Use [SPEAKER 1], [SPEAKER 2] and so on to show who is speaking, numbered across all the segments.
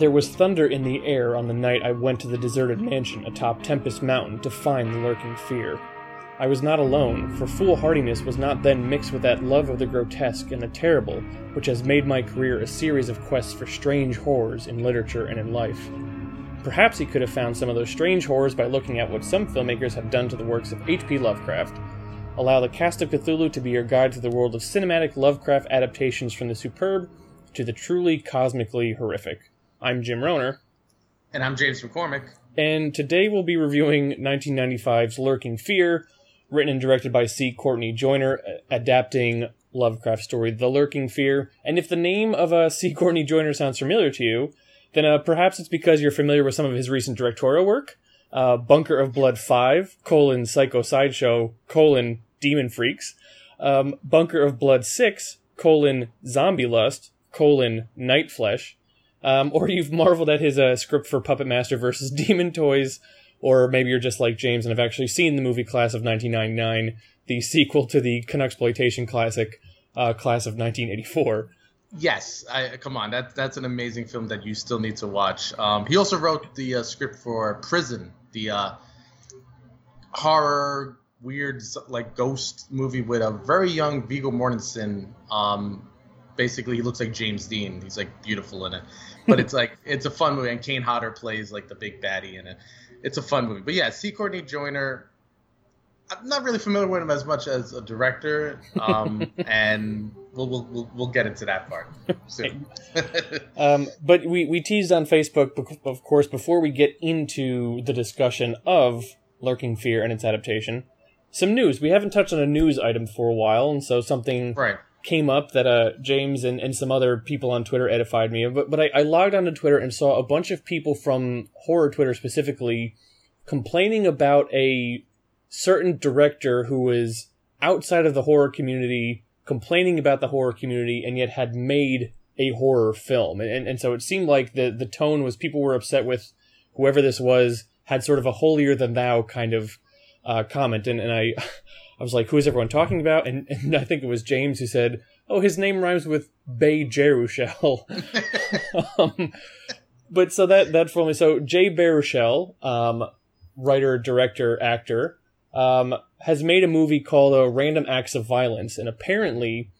[SPEAKER 1] There was thunder in the air on the night I went to the deserted mansion atop Tempest Mountain to find the lurking fear. I was not alone, for foolhardiness was not then mixed with that love of the grotesque and the terrible which has made my career a series of quests for strange horrors in literature and in life. Perhaps he could have found some of those strange horrors by looking at what some filmmakers have done to the works of H.P. Lovecraft. Allow the cast of Cthulhu to be your guide to the world of cinematic Lovecraft adaptations from the superb to the truly cosmically horrific. I'm Jim Rohner.
[SPEAKER 2] And I'm James McCormick.
[SPEAKER 1] And today we'll be reviewing 1995's Lurking Fear, written and directed by C. Courtney Joyner, adapting Lovecraft story The Lurking Fear. And if the name of uh, C. Courtney Joyner sounds familiar to you, then uh, perhaps it's because you're familiar with some of his recent directorial work. Uh, Bunker of Blood 5, colon, Psycho Sideshow, colon, Demon Freaks. Um, Bunker of Blood 6, colon, Zombie Lust, colon, Night Flesh um, or you've marveled at his uh, script for Puppet Master versus Demon Toys, or maybe you're just like James and have actually seen the movie Class of 1999, the sequel to the Exploitation classic uh, Class of 1984.
[SPEAKER 2] Yes, I, come on, that that's an amazing film that you still need to watch. Um, he also wrote the uh, script for Prison, the uh, horror, weird, like ghost movie with a very young Viggo Mortensen. Um, basically, he looks like James Dean. He's like beautiful in it but it's like it's a fun movie, and Kane Hodder plays like the big baddie in it. It's a fun movie. But yeah, C. Courtney Joyner. I'm not really familiar with him as much as a director, um, and we'll, we'll we'll get into that part soon.
[SPEAKER 1] um, but we we teased on Facebook, of course, before we get into the discussion of Lurking Fear and its adaptation. Some news. We haven't touched on a news item for a while, and so something
[SPEAKER 2] right
[SPEAKER 1] came up that uh, James and, and some other people on Twitter edified me. But but I, I logged onto Twitter and saw a bunch of people from horror Twitter specifically complaining about a certain director who was outside of the horror community, complaining about the horror community, and yet had made a horror film. And, and, and so it seemed like the, the tone was people were upset with whoever this was, had sort of a holier than thou kind of uh, comment. And, and I. I was like, who is everyone talking about? And, and I think it was James who said, oh, his name rhymes with Bay Jerushel. um, but so that, that for me. So Jay Baruchel, um, writer, director, actor, um, has made a movie called uh, Random Acts of Violence. And apparently,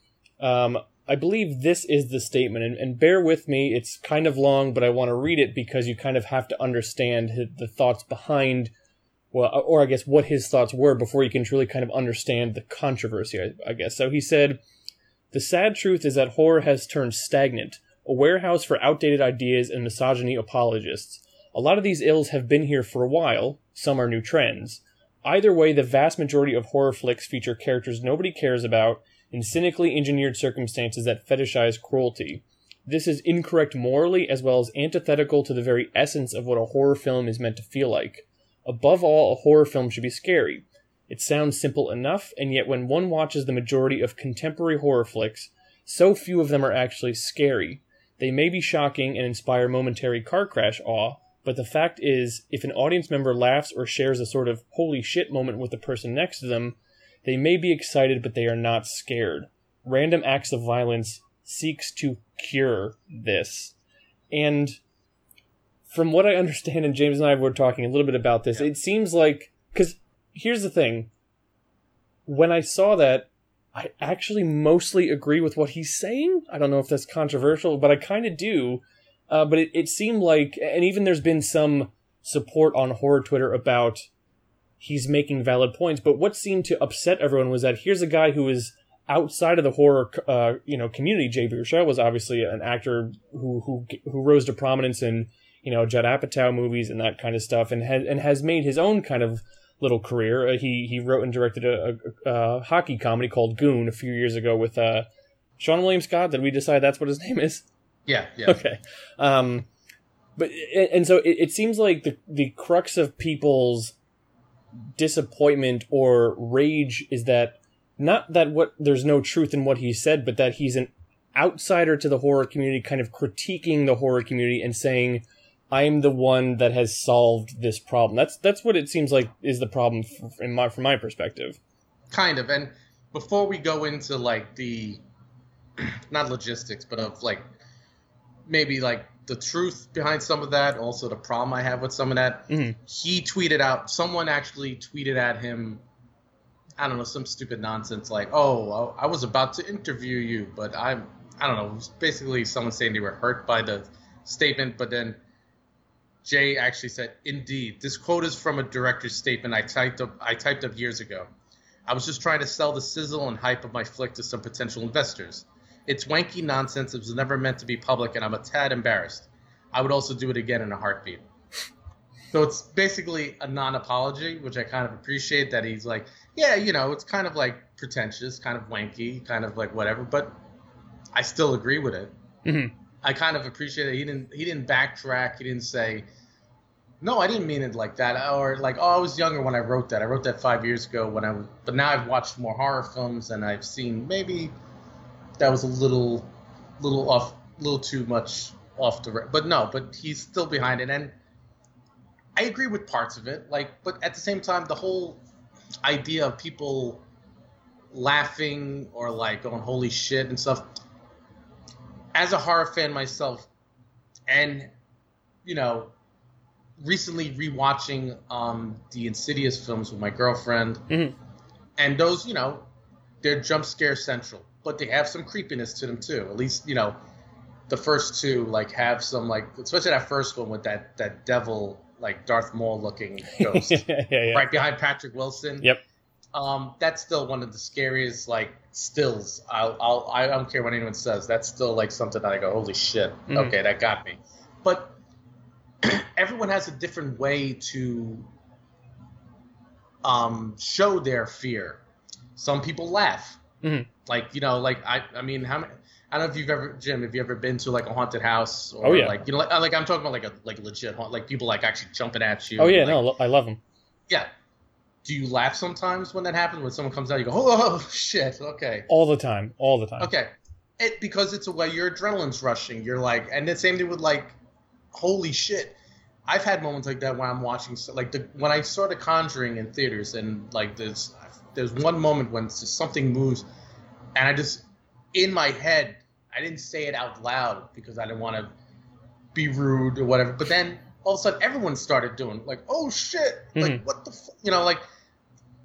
[SPEAKER 1] um, I believe this is the statement, and, and, bear with me, it's kind of long, but I want to read it because you kind of have to understand the thoughts behind well, uh, or I guess what his thoughts were before you can truly kind of understand the controversy, I, I guess. So he said, The sad truth is that horror has turned stagnant, a warehouse for outdated ideas and misogyny apologists. A lot of these ills have been here for a while, some are new trends. Either way, the vast majority of horror flicks feature characters nobody cares about in cynically engineered circumstances that fetishize cruelty. This is incorrect morally as well as antithetical to the very essence of what a horror film is meant to feel like. Above all, a horror film should be scary. It sounds simple enough, and yet when one watches the majority of contemporary horror flicks, so few of them are actually scary. They may be shocking and inspire momentary car crash awe, but the fact is, if an audience member laughs or shares a sort of holy shit moment with the person next to them, they may be excited, but they are not scared. Random acts of violence seeks to cure this. And from what I understand, and James and I were talking a little bit about this, yeah. it seems like because here's the thing. When I saw that, I actually mostly agree with what he's saying. I don't know if that's controversial, but I kind of do. Uh, but it, it seemed like, and even there's been some support on horror Twitter about he's making valid points. But what seemed to upset everyone was that here's a guy who is outside of the horror, uh, you know, community. Jay Baruchel was obviously an actor who who who rose to prominence in you know Judd Apatow movies and that kind of stuff, and has and has made his own kind of little career. Uh, he he wrote and directed a, a, a, hockey comedy called Goon a few years ago with uh, Seann William Scott. Did we decide that's what his name is?
[SPEAKER 2] Yeah. Yeah.
[SPEAKER 1] Okay. Um, but and so it, it seems like the the crux of people's disappointment or rage is that not that what there's no truth in what he said, but that he's an outsider to the horror community, kind of critiquing the horror community and saying I'm the one that has solved this problem. That's that's what it seems like is the problem from my from my perspective.
[SPEAKER 2] Kind of. And before we go into like the not logistics, but of like maybe like the truth behind some of that, also the problem I have with some of that.
[SPEAKER 1] Mhm.
[SPEAKER 2] He tweeted out. Someone actually tweeted at him. I don't know some stupid nonsense like, "Oh, I was about to interview you, but I'm." I don't know. It was basically someone saying they were hurt by the statement, but then Jay actually said, "Indeed, this quote is from a director's statement I typed up. I typed up years ago. I was just trying to sell the sizzle and hype of my flick to some potential investors. It's wanky nonsense. It was never meant to be public, and I'm a tad embarrassed. I would also do it again in a heartbeat." So it's basically a non-apology, which I kind of appreciate. That he's like, "Yeah, you know, it's kind of like pretentious, kind of wanky, kind of like whatever," but I still agree with it.
[SPEAKER 1] Mhm.
[SPEAKER 2] I kind of appreciate it. He didn't he didn't backtrack. He didn't say, "No, I didn't mean it like that," or like, "Oh, I was younger when I wrote that. I wrote that five years ago when I was." But now I've watched more horror films and I've seen maybe that was a little, little off, little too much off the. But no, but he's still behind it, and I agree with parts of it. Like, but at the same time, the whole idea of people laughing or like going "Holy shit" and stuff as a horror fan myself, and you know, recently rewatching um, the Insidious films with my girlfriend,
[SPEAKER 1] Mhm.
[SPEAKER 2] and those, you know, they're jump scare central, but they have some creepiness to them too. At least, you know, the first two like have some like, especially that first one with that that devil like Darth Maul looking ghost
[SPEAKER 1] yeah, yeah.
[SPEAKER 2] right behind Patrick Wilson.
[SPEAKER 1] Yep.
[SPEAKER 2] Um, that's still one of the scariest like stills. I'll, I'll I don't care what anyone says. That's still like something that I go, holy shit.
[SPEAKER 1] Mhm.
[SPEAKER 2] Okay, that got me. But everyone has a different way to um, show their fear. Some people laugh.
[SPEAKER 1] Mhm.
[SPEAKER 2] Like you know, like I I mean, how many? I don't know if you've ever, Jim, have you ever been to like a haunted house or
[SPEAKER 1] Oh, yeah.
[SPEAKER 2] like you know, like, like I'm talking about like a like legit haunt, like people like actually jumping at you.
[SPEAKER 1] Oh yeah,
[SPEAKER 2] like,
[SPEAKER 1] no, I love them.
[SPEAKER 2] yeah. Do you laugh sometimes when that happens? When someone comes out, you go, "Oh shit!" Okay,
[SPEAKER 1] All the time, all the time.
[SPEAKER 2] okay. It because it's a way your adrenaline's rushing. You're like, and the same thing with like, holy shit. I've had moments like that when I'm watching, like the when I saw The Conjuring in theaters, and like there's there's one moment when something moves, and I just in my head I didn't say it out loud because I didn't want to be rude or whatever. But then all of a sudden everyone started doing like, oh shit, like
[SPEAKER 1] Mhm.
[SPEAKER 2] what the, f-? you know, like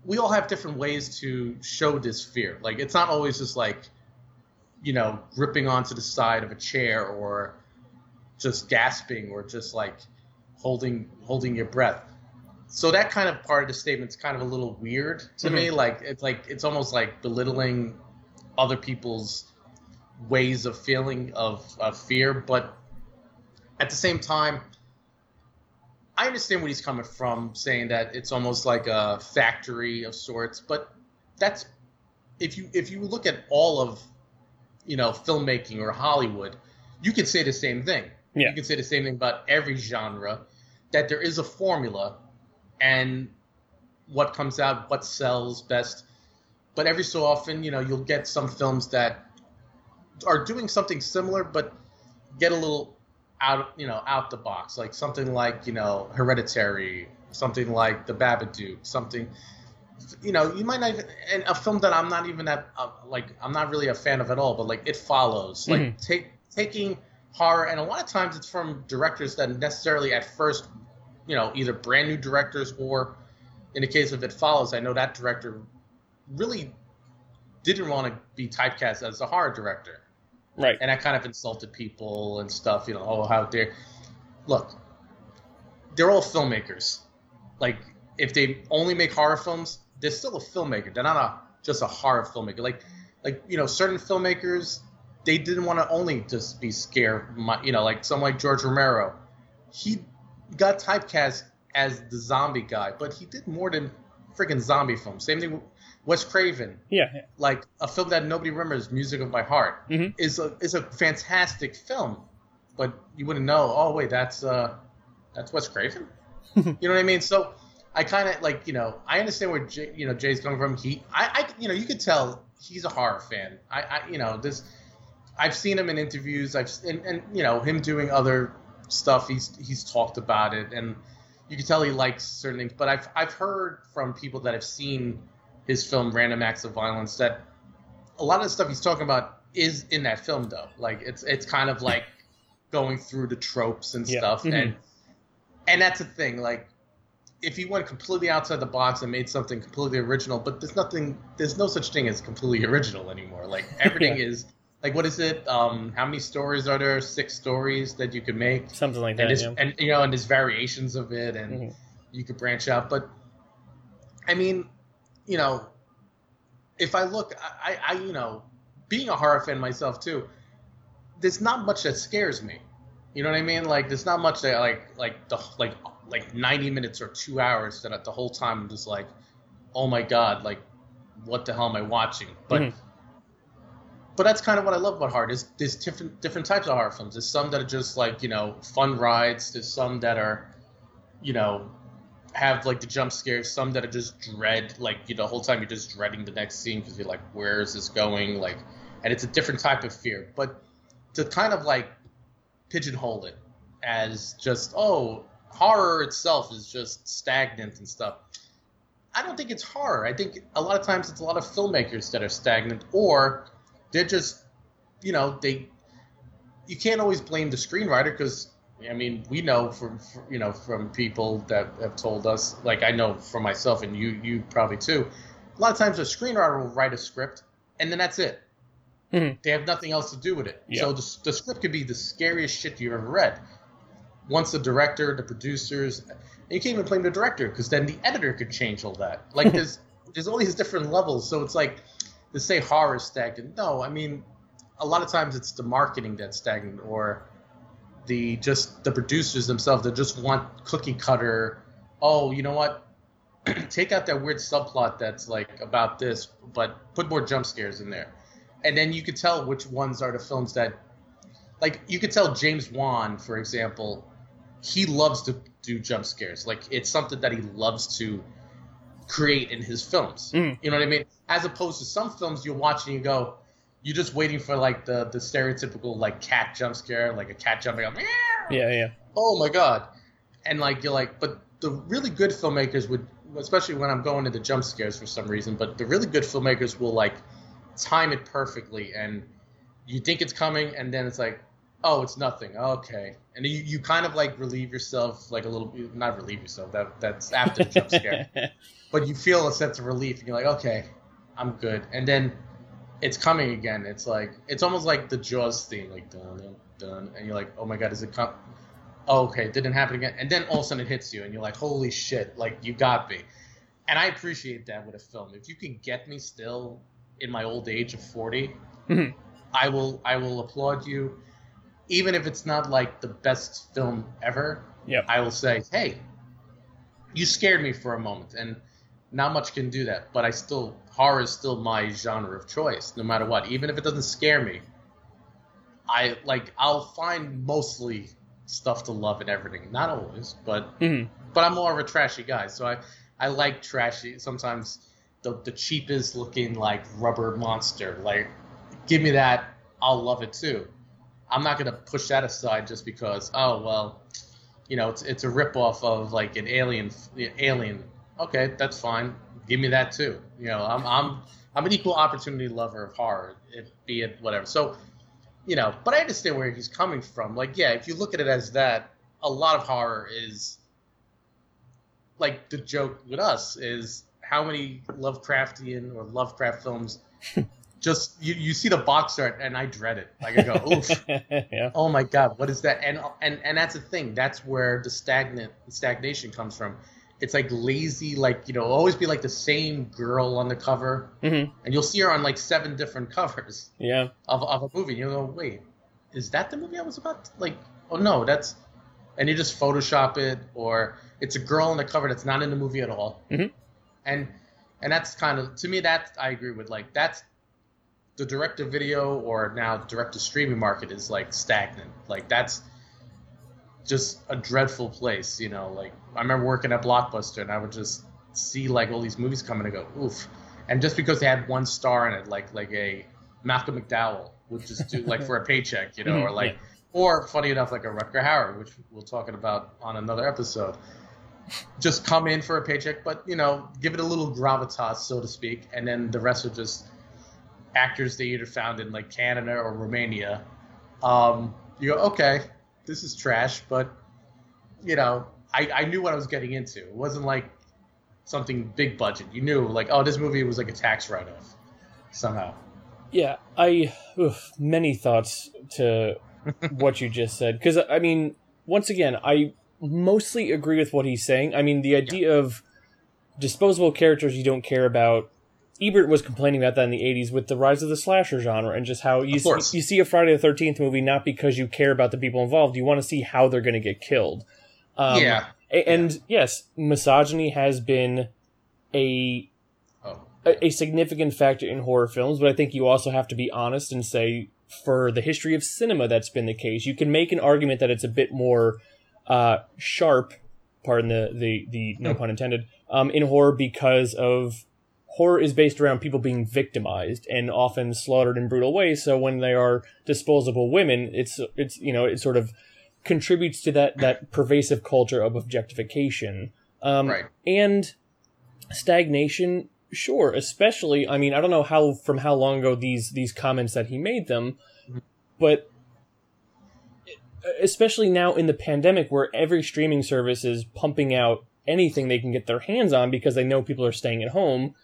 [SPEAKER 2] we all have different ways to show this fear. Like it's not always just like, you know, gripping onto the side of a chair or just gasping or just like holding holding your breath. So that kind of part of the statement's kind of a little weird to me. Like it's like it's almost like belittling other people's ways of feeling of, of fear, but at the same time, I understand where he's coming from, saying that it's almost like a factory of sorts. But that's if you if you look at all of you know filmmaking or Hollywood, you could say the same thing.
[SPEAKER 1] Yeah.
[SPEAKER 2] You can say the same thing about every genre, that there is a formula, and what comes out, what sells best. But every so often, you know, you'll get some films that are doing something similar, but get a little out, you know, out the box, like something like you know, Hereditary, something like The Babadook, something. You know, you might not even, and a film that I'm not even that uh, like I'm not really a fan of at all, but like It Follows, like
[SPEAKER 1] Mhm.
[SPEAKER 2] take taking horror, and a lot of times it's from directors that necessarily at first, you know, either brand new directors or, in the case of It Follows, I know that director really didn't want to be typecast as a horror director
[SPEAKER 1] Right.
[SPEAKER 2] and I kind of insulted people and stuff. You know, oh how dare! Look, they're all filmmakers. Like if they only make horror films, they're still a filmmaker. They're not a just a horror filmmaker. Like like you know, certain filmmakers they didn't want to only just be scared. You know, like someone like George Romero, he got typecast as the zombie guy, but he did more than freaking zombie films. Same thing Wes Craven
[SPEAKER 1] Yeah. yeah.
[SPEAKER 2] like a film that nobody remembers, Music of My Heart,
[SPEAKER 1] Mhm.
[SPEAKER 2] is a is a fantastic film, but you wouldn't know. Oh wait, that's uh, that's Wes Craven. you know what I mean? So I kind of like you know I understand where Jay, you know Jay's coming from. He I, I you know you could tell he's a horror fan. I, I you know this I've seen him in interviews. I've and, and you know him doing other stuff. He's he's talked about it and you can tell he likes certain things. But I've I've heard from people that have seen his film Random Acts of Violence that a lot of the stuff he's talking about is in that film though. Like it's it's kind of like going through the tropes and
[SPEAKER 1] Yeah.
[SPEAKER 2] stuff,
[SPEAKER 1] Mhm.
[SPEAKER 2] and and that's the thing. Like, if you went completely outside the box and made something completely original, but there's nothing, there's no such thing as completely original anymore. Like everything is. Like what is it? Um, how many stories are there? Six stories that you could make
[SPEAKER 1] Something like
[SPEAKER 2] and
[SPEAKER 1] that.
[SPEAKER 2] there's,
[SPEAKER 1] Yeah.
[SPEAKER 2] and you know, and there's variations of it, and
[SPEAKER 1] Mhm.
[SPEAKER 2] you could branch out. But I mean, you know, if I look, I, I, you know, being a horror fan myself too, there's not much that scares me. You know what I mean? Like, there's not much that like, like the like like 90 minutes or two hours that at the whole time I'm just like, oh my god, like, what the hell am I watching? But
[SPEAKER 1] Mhm.
[SPEAKER 2] but that's kind of what I love about horror. There's, there's different different types of horror films. There's some that are just like you know fun rides. There's some that are, you know, have like the jump scares. Some that are just dread. Like you know, the whole time you're just dreading the next scene because you're like, where is this going? Like, and it's a different type of fear. But to kind of like pigeonhole it as just oh horror itself is just stagnant and stuff. I don't think it's horror. I think a lot of times it's a lot of filmmakers that are stagnant, or they're just, you know, they. You can't always blame the screenwriter because I mean we know from from, you know from people that have told us, like I know for myself and you you probably too. A lot of times a screenwriter will write a script and then that's it.
[SPEAKER 1] Mhm.
[SPEAKER 2] They have nothing else to do with it.
[SPEAKER 1] Yeah.
[SPEAKER 2] So the, the script could be the scariest shit you've ever read. Once the director, the producers, you can't even blame the director because then the editor could change all that. Like there's there's all these different levels. So it's like to say horror is stagnant. No, I mean a lot of times it's the marketing that's stagnant or the just the producers themselves that just want cookie cutter. Oh, you know what? Take out that weird subplot that's like about this, but put more jump scares in there. And then you could tell which ones are the films that like you could tell James Wan, for example, he loves to do jump scares. Like it's something that he loves to create in his films.
[SPEAKER 1] Mm.
[SPEAKER 2] You know what I mean? As opposed to some films you watch and you go, you're just waiting for like the the stereotypical like cat jump scare, like a cat jumping up.
[SPEAKER 1] Yeah, yeah.
[SPEAKER 2] Oh my god! And like you're like, but the really good filmmakers would, especially when I'm going to the jump scares for some reason, but the really good filmmakers will like time it perfectly, and you think it's coming, and then it's like, oh, it's nothing. Okay, and you, you kind of like relieve yourself, like a little, bit not relieve yourself. That that's after the jump scare, but you feel a sense of relief, and you're like, okay, I'm good, and then it's coming again. It's like it's almost like the Jaws theme, like dun dun dun, and you're like, oh my god, is it come? Oh, okay, it didn't happen again, and then all of a sudden it hits you, and you're like, holy shit, like you got me, and I appreciate that with a film. If you can get me still in my old age of 40,
[SPEAKER 1] Mhm.
[SPEAKER 2] I will I will applaud you, even if it's not like the best film ever.
[SPEAKER 1] Yep.
[SPEAKER 2] I will say, hey, you scared me for a moment, and not much can do that. But I still horror is still my genre of choice, no matter what. Even if it doesn't scare me, I like I'll find mostly stuff to love and everything. Not always, but
[SPEAKER 1] Mhm.
[SPEAKER 2] but I'm more of a trashy guy, so I I like trashy. Sometimes the the cheapest looking like rubber monster, like give me that, I'll love it too. I'm not gonna push that aside just because oh well, you know it's it's a rip off of like an alien alien. Okay, that's fine. Give me that too. You know I'm I'm I'm an equal opportunity lover of horror, it, be it whatever. So you know, but I understand where he's coming from. Like, yeah, if you look at it as that, a lot of horror is like the joke with us is how many Lovecraftian or Lovecraft films just you, you see the box art and I dread it. Like I go, oof,
[SPEAKER 1] yeah.
[SPEAKER 2] oh my god, what is that? And and and that's the thing. That's where the stagnant stagnation comes from. It's like lazy, like you know, always be like the same girl on the cover,
[SPEAKER 1] Mhm.
[SPEAKER 2] and you'll see her on like seven different covers
[SPEAKER 1] Yeah.
[SPEAKER 2] of, of a movie. You go, wait, is that the movie I was about? To, like, oh no, that's, and you just Photoshop it, or it's a girl on the cover that's not in the movie at all.
[SPEAKER 1] Mhm.
[SPEAKER 2] And and that's kind of to me that I agree with. Like that's the direct to video or now direct to streaming market is like stagnant. Like that's just a dreadful place. You know, like I remember working at Blockbuster and I would just see like all these movies coming and go, oof. And just because they had one star in it, like like a Malcolm McDowell would just do like for a paycheck, you know, or
[SPEAKER 1] Mhm,
[SPEAKER 2] like
[SPEAKER 1] yeah.
[SPEAKER 2] or funny enough, like a Rutger Hauer, which we'll talk about on another episode. Just come in for a paycheck, but you know, give it a little gravitas, so to speak, and then the rest are just actors they either found in like Canada or Romania. Um, you go, okay, this is trash, but you know, I, I knew what I was getting into. It wasn't like something big budget. You knew like, oh, this movie was like a tax write off somehow.
[SPEAKER 1] Yeah, I oof, many thoughts to what you just said because I mean, once again, I mostly agree with what he's saying. I mean, the idea yeah. of disposable characters you don't care about. Ebert was complaining about that in the 80s with the rise of the slasher genre and just how you see, you see a Friday the 13th movie not because you care about the people involved, you want to see how they're going to get killed.
[SPEAKER 2] Um, yeah.
[SPEAKER 1] And yeah. yes, misogyny has been a, oh. a, a significant factor in horror films, but I think you also have to be honest and say for the history of cinema that's been the case. You can make an argument that it's a bit more uh, sharp, pardon the the, the no hmm. pun intended, um, in horror because of horror is based around people being victimized and often slaughtered in brutal ways. So when they are disposable women, it's it's you know it sort of contributes to that that pervasive culture of objectification. Um, right. And stagnation, sure. Especially, I mean, I don't know how from how long ago these these comments that he made them, mm-hmm. but especially now in the pandemic where every streaming service is pumping out anything they can get their hands on because they know people are staying at home.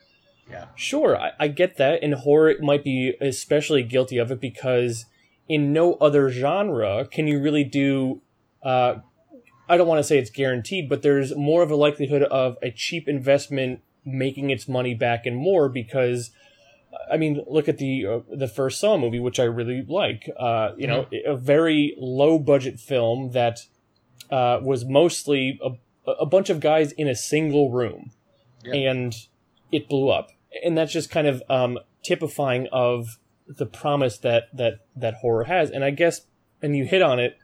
[SPEAKER 2] Yeah.
[SPEAKER 1] Sure, I, I get that. And horror might be especially guilty of it because in no other genre can you really do uh, I don't want to say it's guaranteed, but there's more of a likelihood of a cheap investment making its money back and more because I mean, look at the uh, the first Saw movie, which I really like. Uh, you know, mm-hmm. a very low budget film that uh, was mostly a, a bunch of guys in a single room, yeah. and it blew up. And that's just kind of um, typifying of the promise that that that horror has. And I guess, and you hit on it,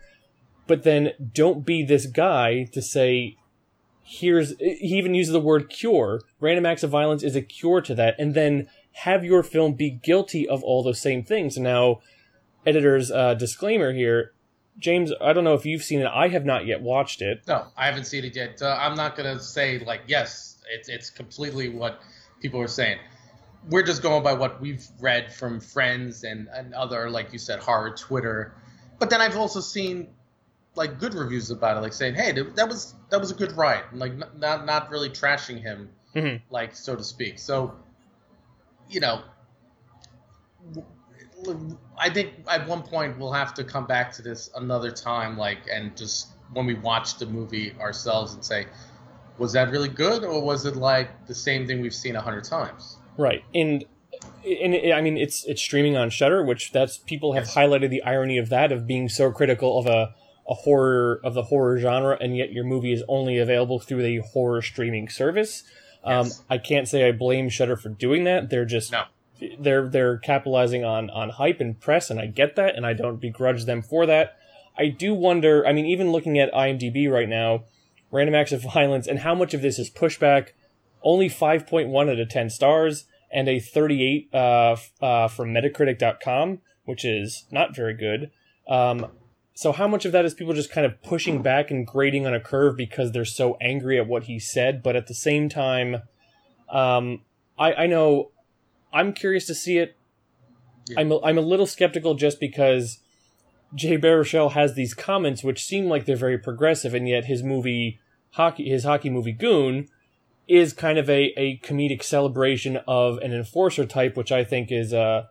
[SPEAKER 1] but then don't be this guy to say here's he even uses the word cure random acts of violence is a cure to that and then have your film be guilty of all those same things. Now, editor's uh, disclaimer here. James, I don't know if you've seen it. I have not yet watched it.
[SPEAKER 2] No, I haven't seen it yet. Uh, I'm not gonna say like yes, it's it's completely what people are saying. We're just going by what we've read from friends and, and other, like you said, horror Twitter. But then I've also seen like good reviews about it, like saying, "Hey, that was that was a good ride," like not not really trashing him, mm-hmm. like so to speak. So you know, I think at one point we'll have to come back to this another time, like, and just when we watch the movie ourselves and say, was that really good, or was it like the same thing we've seen a hundred times?
[SPEAKER 1] Right, and and I mean it's it's streaming on Shudder, which that's people have yes. highlighted the irony of that of being so critical of a a horror of the horror genre, and yet your movie is only available through the horror streaming service. Um, I can't say I blame Shudder for doing that. They're just
[SPEAKER 2] no.
[SPEAKER 1] they're they're capitalizing on on hype and press, and I get that, and I don't begrudge them for that. I do wonder. I mean, even looking at IMDb right now, random acts of violence, and how much of this is pushback. Only five point one out of ten stars, and a thirty eight uh, uh, from Metacritic.com, which is not very good. Um, so how much of that is people just kind of pushing back and grading on a curve because they're so angry at what he said, but at the same time, um, I, I know I'm curious to see it. Yeah. I'm a, I'm a little skeptical just because Jay Baruchel has these comments which seem like they're very progressive, and yet his movie hockey his hockey movie Goon is kind of a, a comedic celebration of an enforcer type, which I think is uh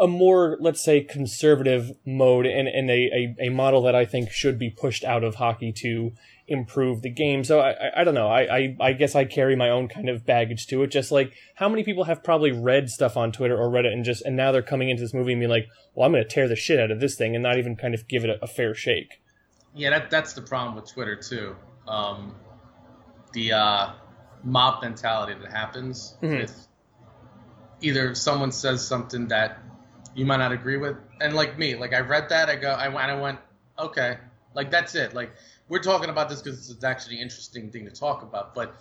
[SPEAKER 1] a more, let's say, conservative mode and, and a, a, a, model that I think should be pushed out of hockey to improve the game. So I, I, I don't know. I, I, I, guess I carry my own kind of baggage to it. Just like how many people have probably read stuff on Twitter or Reddit and just, and now they're coming into this movie and being like, well, I'm going to tear the shit out of this thing and not even kind of give it a, a fair shake.
[SPEAKER 2] Yeah, that, that's the problem with Twitter too. Um, the, uh, mob mentality that happens mm-hmm. with either someone says something that you might not agree with. And like me, like I read that, I go, I went, I went, okay, like that's it. Like we're talking about this because it's actually an interesting thing to talk about, but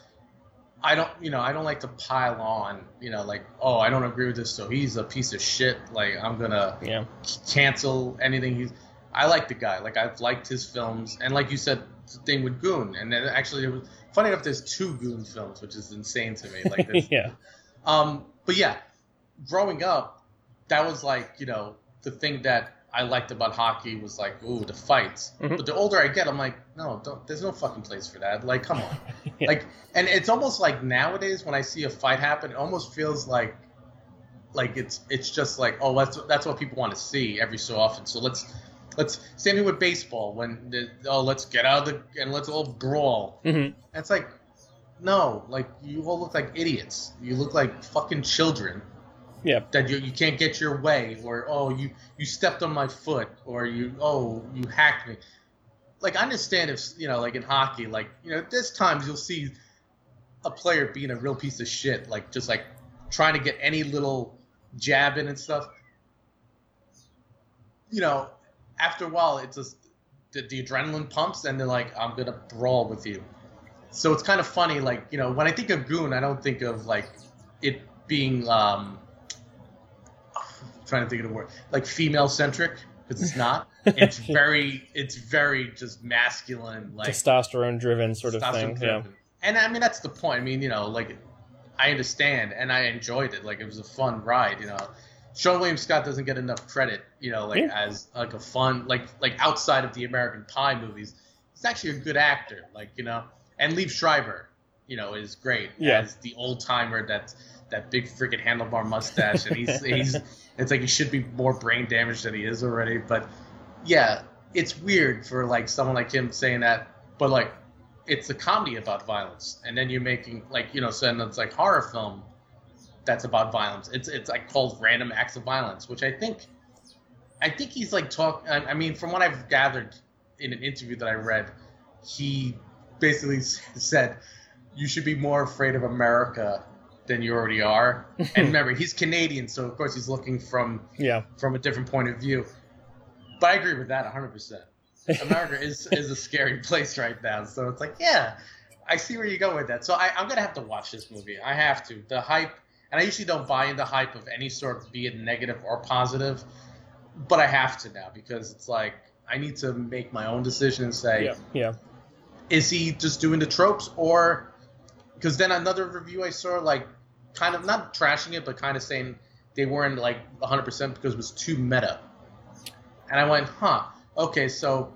[SPEAKER 2] I don't, you know, I don't like to pile on, you know, like, oh, I don't agree with this, so he's a piece of shit. Like I'm gonna
[SPEAKER 1] yeah.
[SPEAKER 2] cancel anything he's. I like the guy. Like I've liked his films, and like you said, the thing with Goon, and then actually, it was funny enough. There's two Goon films, which is insane to me. Like, this.
[SPEAKER 1] yeah.
[SPEAKER 2] Um, but yeah, growing up, that was like you know the thing that I liked about hockey was like, ooh, the fights.
[SPEAKER 1] Mhm.
[SPEAKER 2] But the older I get, I'm like, no, don't, there's no fucking place for that. Like, come on.
[SPEAKER 1] Yeah.
[SPEAKER 2] Like, and it's almost like nowadays when I see a fight happen, it almost feels like, like it's it's just like, oh, that's that's what people want to see every so often. So let's let's same thing with baseball when the, oh let's get out of the and let's all brawl.
[SPEAKER 1] hmm
[SPEAKER 2] it's like, no, like you all look like idiots. You look like fucking children
[SPEAKER 1] Yeah.
[SPEAKER 2] that you, you can't get your way or oh you you stepped on my foot or you oh you hacked me. Like i understand if you know like in hockey like you know there's times you'll see a player being a real piece of shit like just like trying to get any little jab in and stuff. You know after a while it's just the, the adrenaline pumps and they're like i'm gonna brawl with you. So it's kind of funny like you know when i think of goon i don't think of like it being um trying to think of the word like female centric because it's not it's very it's very just masculine like
[SPEAKER 1] Testosterone driven sort of thing.
[SPEAKER 2] testosterone
[SPEAKER 1] Yeah.
[SPEAKER 2] and i mean that's the point i mean you know like i understand and i enjoyed it like it was a fun ride you know sean william scott doesn't get enough credit you know like
[SPEAKER 1] Yeah.
[SPEAKER 2] as like a fun like like outside of the american pie movies he's actually a good actor like you know and Liev Schreiber you know is great
[SPEAKER 1] Yeah.
[SPEAKER 2] as the old timer that that big freaking handlebar mustache and he's he's it's like he should be more brain damaged than he is already but yeah it's weird for like someone like him saying that but like it's a comedy about violence and then you're making like you know so it's like horror film that's about violence. It's it's like called random acts of violence which i think i think he's like talk i I mean from what i've gathered in an interview that i read he basically said you should be more afraid of america than you already are and remember he's canadian so of course he's looking from
[SPEAKER 1] Yeah.
[SPEAKER 2] from a different point of view. But I agree with that 100%. America is, is a scary place right now. So it's like, yeah, I see where you go with that. So I, I'm going to have to watch this movie. I have to. The hype, and I usually don't buy into hype of any sort, be it negative or positive, but I have to now because it's like, I need to make my own decision and say,
[SPEAKER 1] Yeah. Yeah.
[SPEAKER 2] is he just doing the tropes or because then another review i saw like kind of not trashing it but kind of saying they weren't like 100% because it was too meta. And i went huh okay so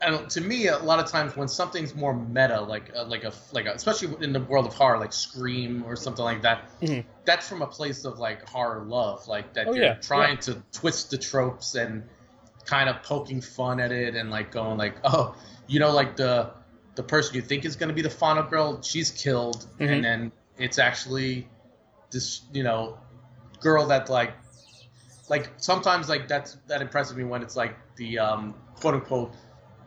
[SPEAKER 2] and to me a lot of times when something's more meta like uh, like a like a, especially in the world of horror like scream or something like that
[SPEAKER 1] Mhm.
[SPEAKER 2] that's from a place of like horror love like that
[SPEAKER 1] Oh,
[SPEAKER 2] you're
[SPEAKER 1] yeah,
[SPEAKER 2] trying to twist the tropes and kind of poking fun at it and like going like oh you know like the the person you think is going to be the final girl she's killed
[SPEAKER 1] Mhm.
[SPEAKER 2] and then it's actually this you know girl that like like sometimes like that's that impresses me when it's like the um quote unquote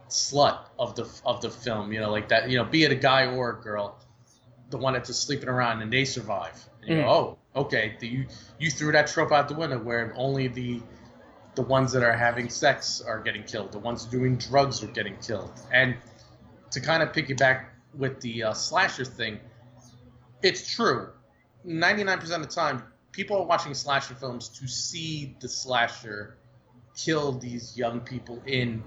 [SPEAKER 2] slut of the of the film you know like that you know be it a guy or a girl the one that's just sleeping around and they survive and you
[SPEAKER 1] Mhm.
[SPEAKER 2] go oh okay the, you you threw that trope out the window where only the the ones that are having sex are getting killed the ones doing drugs are getting killed and to kind of piggyback with the uh, slasher thing it's true 99% of the time people are watching slasher films to see the slasher kill these young people in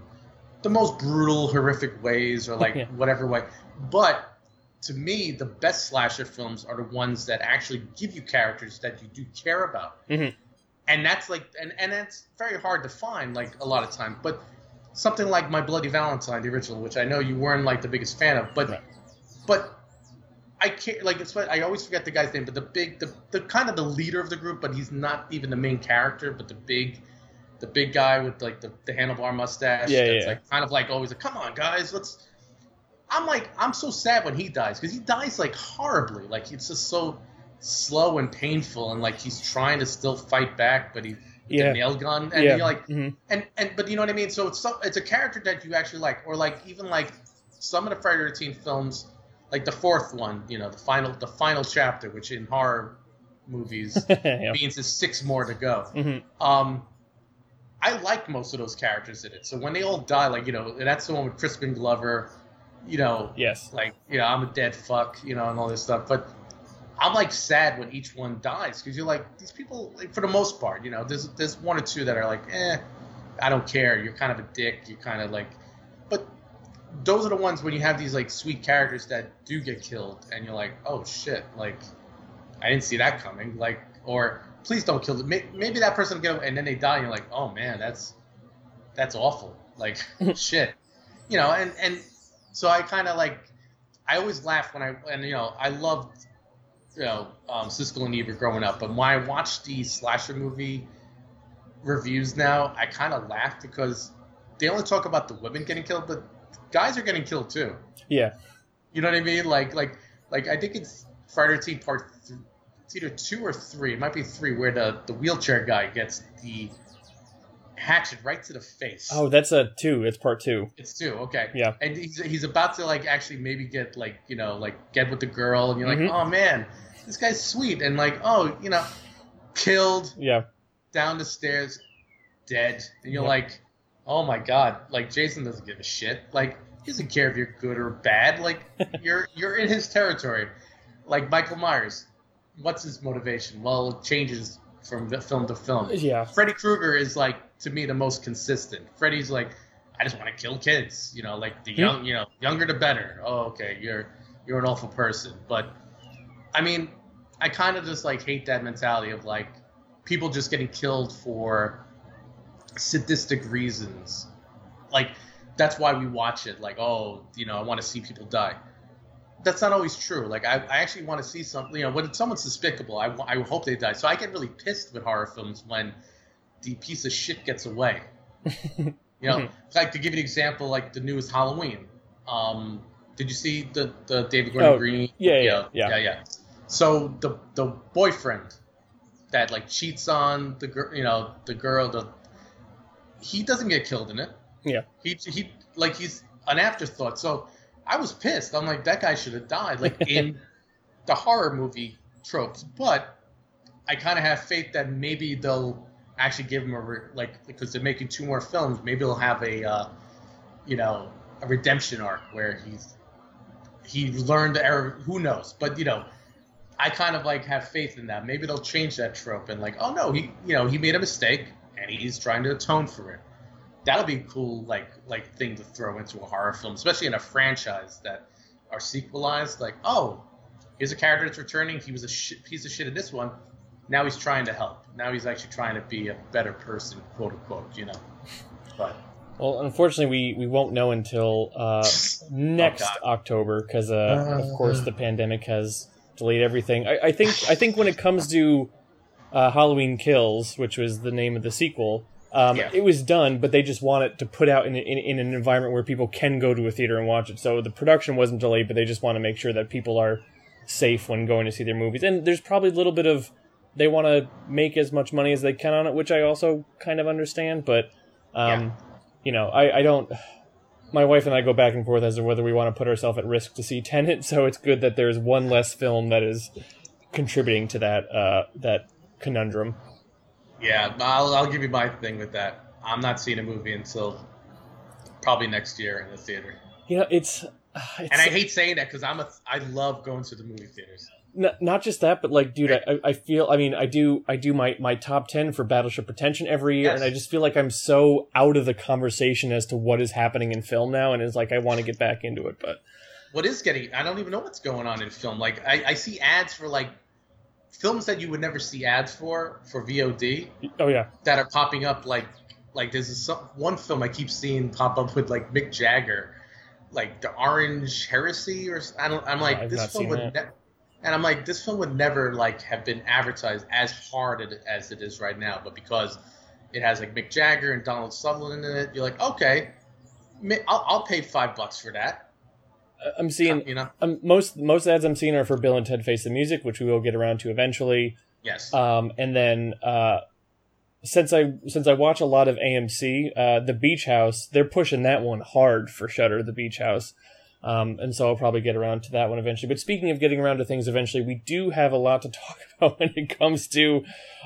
[SPEAKER 2] the most brutal horrific ways or like
[SPEAKER 1] Yeah.
[SPEAKER 2] whatever way but to me the best slasher films are the ones that actually give you characters that you do care about
[SPEAKER 1] Mhm.
[SPEAKER 2] and that's like and, and that's very hard to find like a lot of time but something like my bloody valentine the original which i know you weren't like the biggest fan of but
[SPEAKER 1] Right.
[SPEAKER 2] but I can't like it's what I always forget the guy's name, but the big the, the kind of the leader of the group, but he's not even the main character, but the big the big guy with like the, the handlebar mustache.
[SPEAKER 1] Yeah,
[SPEAKER 2] that's
[SPEAKER 1] yeah.
[SPEAKER 2] like kind of like always like, come on guys, let's I'm like I'm so sad when he dies because he dies like horribly. Like it's just so slow and painful and like he's trying to still fight back, but he
[SPEAKER 1] Yeah.
[SPEAKER 2] the nail gun and
[SPEAKER 1] yeah.
[SPEAKER 2] you're like
[SPEAKER 1] Mhm.
[SPEAKER 2] and and but you know what I mean. So it's so, it's a character that you actually like, or like even like some of the Friday the 13th films, like the fourth one, you know, the final the final chapter, which in horror movies
[SPEAKER 1] yeah.
[SPEAKER 2] means there's six more to go.
[SPEAKER 1] Mhm.
[SPEAKER 2] Um, I like most of those characters in it. So when they all die, like you know, that's the one with Crispin Glover, you know,
[SPEAKER 1] Yes.
[SPEAKER 2] like you know, I'm a dead fuck, you know, and all this stuff. But I'm like sad when each one dies because you're like these people, like, for the most part, you know, there's there's one or two that are like, eh, I don't care. You're kind of a dick. You're kind of like, but those are the ones when you have these like sweet characters that do get killed, and you're like, oh shit, like I didn't see that coming, like or please don't kill them. Maybe that person get and then they die, and you're like, oh man, that's that's awful. Like shit, you know. And and so I kind of like I always laugh when I and you know I loved you know um, Siskel and Ebert growing up, but when I watch the slasher movie reviews now, I kind of laugh because they only talk about the women getting killed, but guys are getting killed too.
[SPEAKER 1] Yeah.
[SPEAKER 2] You know what I mean? Like like like I think it's Friday the 13th part. Th- it's either two or three. It might be three, where the the wheelchair guy gets the hatchet right to the face.
[SPEAKER 1] Oh, that's a two. It's part two.
[SPEAKER 2] It's two. Okay.
[SPEAKER 1] Yeah.
[SPEAKER 2] And he's, he's about to like actually maybe get like you know like get with the girl, and you're like,
[SPEAKER 1] Mhm.
[SPEAKER 2] oh man, this guy's sweet, and like oh you know, killed
[SPEAKER 1] Yeah.
[SPEAKER 2] down the stairs, dead, and you're
[SPEAKER 1] Yeah.
[SPEAKER 2] like, oh my god, like Jason doesn't give a shit, like he doesn't care if you're good or bad, like you're you're in his territory, like Michael Myers, what's his motivation? Well, it changes from the film to film.
[SPEAKER 1] Uh, yeah.
[SPEAKER 2] Freddy Krueger is like to me the most consistent. Freddy's like, I just want to kill kids, you know, like the hmm? young, you know, younger the better. Oh, okay, you're you're an awful person, but I mean, I kind of just like hate that mentality of like people just getting killed for sadistic reasons. Like that's why we watch it. Like, oh, you know, I want to see people die. That's not always true. Like, I, I actually want to see something. You know, when someone's despicable, I, I hope they die. So I get really pissed with horror films when the piece of shit gets away. You know, like to give you an example, like the newest Halloween. Um, did you see the the David Gordon
[SPEAKER 1] Oh,
[SPEAKER 2] Green?
[SPEAKER 1] yeah, yeah, yeah.
[SPEAKER 2] yeah, yeah. So the the boyfriend that like cheats on the girl, you know, the girl, the he doesn't get killed in it.
[SPEAKER 1] Yeah.
[SPEAKER 2] He he like he's an afterthought. So I was pissed. I'm like that guy should have died like in the horror movie tropes, but I kind of have faith that maybe they'll actually give him a re- like because they're making two more films. Maybe they'll have a uh, you know a redemption arc where he's he learned error. Who knows? But you know, I kind of like have faith in that. Maybe they'll change that trope and like, oh no, he you know he made a mistake and he's trying to atone for it. That'll be a cool like like thing to throw into a horror film, especially in a franchise that are sequelized. Like, oh, here's a character that's returning. He was a shit, piece of shit in this one. Now he's trying to help. Now he's actually trying to be a better person, quote unquote. You know, but
[SPEAKER 1] Well, unfortunately, we, we won't know until uh, next
[SPEAKER 2] God.
[SPEAKER 1] October because, uh, of course, the pandemic has delayed everything. I, I think I think when it comes to uh, Halloween Kills, which was the name of the sequel, um,
[SPEAKER 2] Yeah.
[SPEAKER 1] it was done, but they just want it to put out in, in in an environment where people can go to a theater and watch it. So the production wasn't delayed, but they just want to make sure that people are safe when going to see their movies. And there's probably a little bit of they want to make as much money as they can on it, which I also kind of understand. But um,
[SPEAKER 2] Yeah.
[SPEAKER 1] You know, I, I don't. My wife and I go back and forth as to whether we want to put ourselves at risk to see Tenet. So it's good that there's one less film that is contributing to that uh, that conundrum.
[SPEAKER 2] yeah, I'll I'll give you my thing with that. I'm not seeing a movie until probably next year in the theater.
[SPEAKER 1] You know, it's. it's
[SPEAKER 2] And I hate saying that because I'm a I love going to the movie theaters.
[SPEAKER 1] N- not just that, but like, dude, I, I feel. I mean, I do. I do my my top ten for Battleship Pretension every year,
[SPEAKER 2] Yes.
[SPEAKER 1] and I just feel like I'm so out of the conversation as to what is happening in film now, and it's like I want to get back into it, but
[SPEAKER 2] What is getting? I don't even know what's going on in film. Like I, I see ads for like films that you would never see ads for for VOD
[SPEAKER 1] oh yeah,
[SPEAKER 2] that are popping up. Like like there's this, one film I keep seeing pop up with like Mick Jagger, like the Orange Heresy or I don't. I'm like
[SPEAKER 1] I've
[SPEAKER 2] this
[SPEAKER 1] not
[SPEAKER 2] film would. Ne- and I'm like, this film would never like have been advertised as hard as it is right now, but because it has like Mick Jagger and Donald Sutherland in it, you're like, okay, I'll, I'll pay five bucks for that.
[SPEAKER 1] I'm seeing
[SPEAKER 2] you know,
[SPEAKER 1] um, most most ads I'm seeing are for Bill and Ted Face the Music, which we will get around to eventually.
[SPEAKER 2] yes.
[SPEAKER 1] Um, and then uh, since I since I watch a lot of AMC, uh, the Beach House, they're pushing that one hard for Shudder, the Beach House. Um, and so I'll probably get around to that one eventually. But speaking of getting around to things eventually, we do have a lot to talk about when it comes to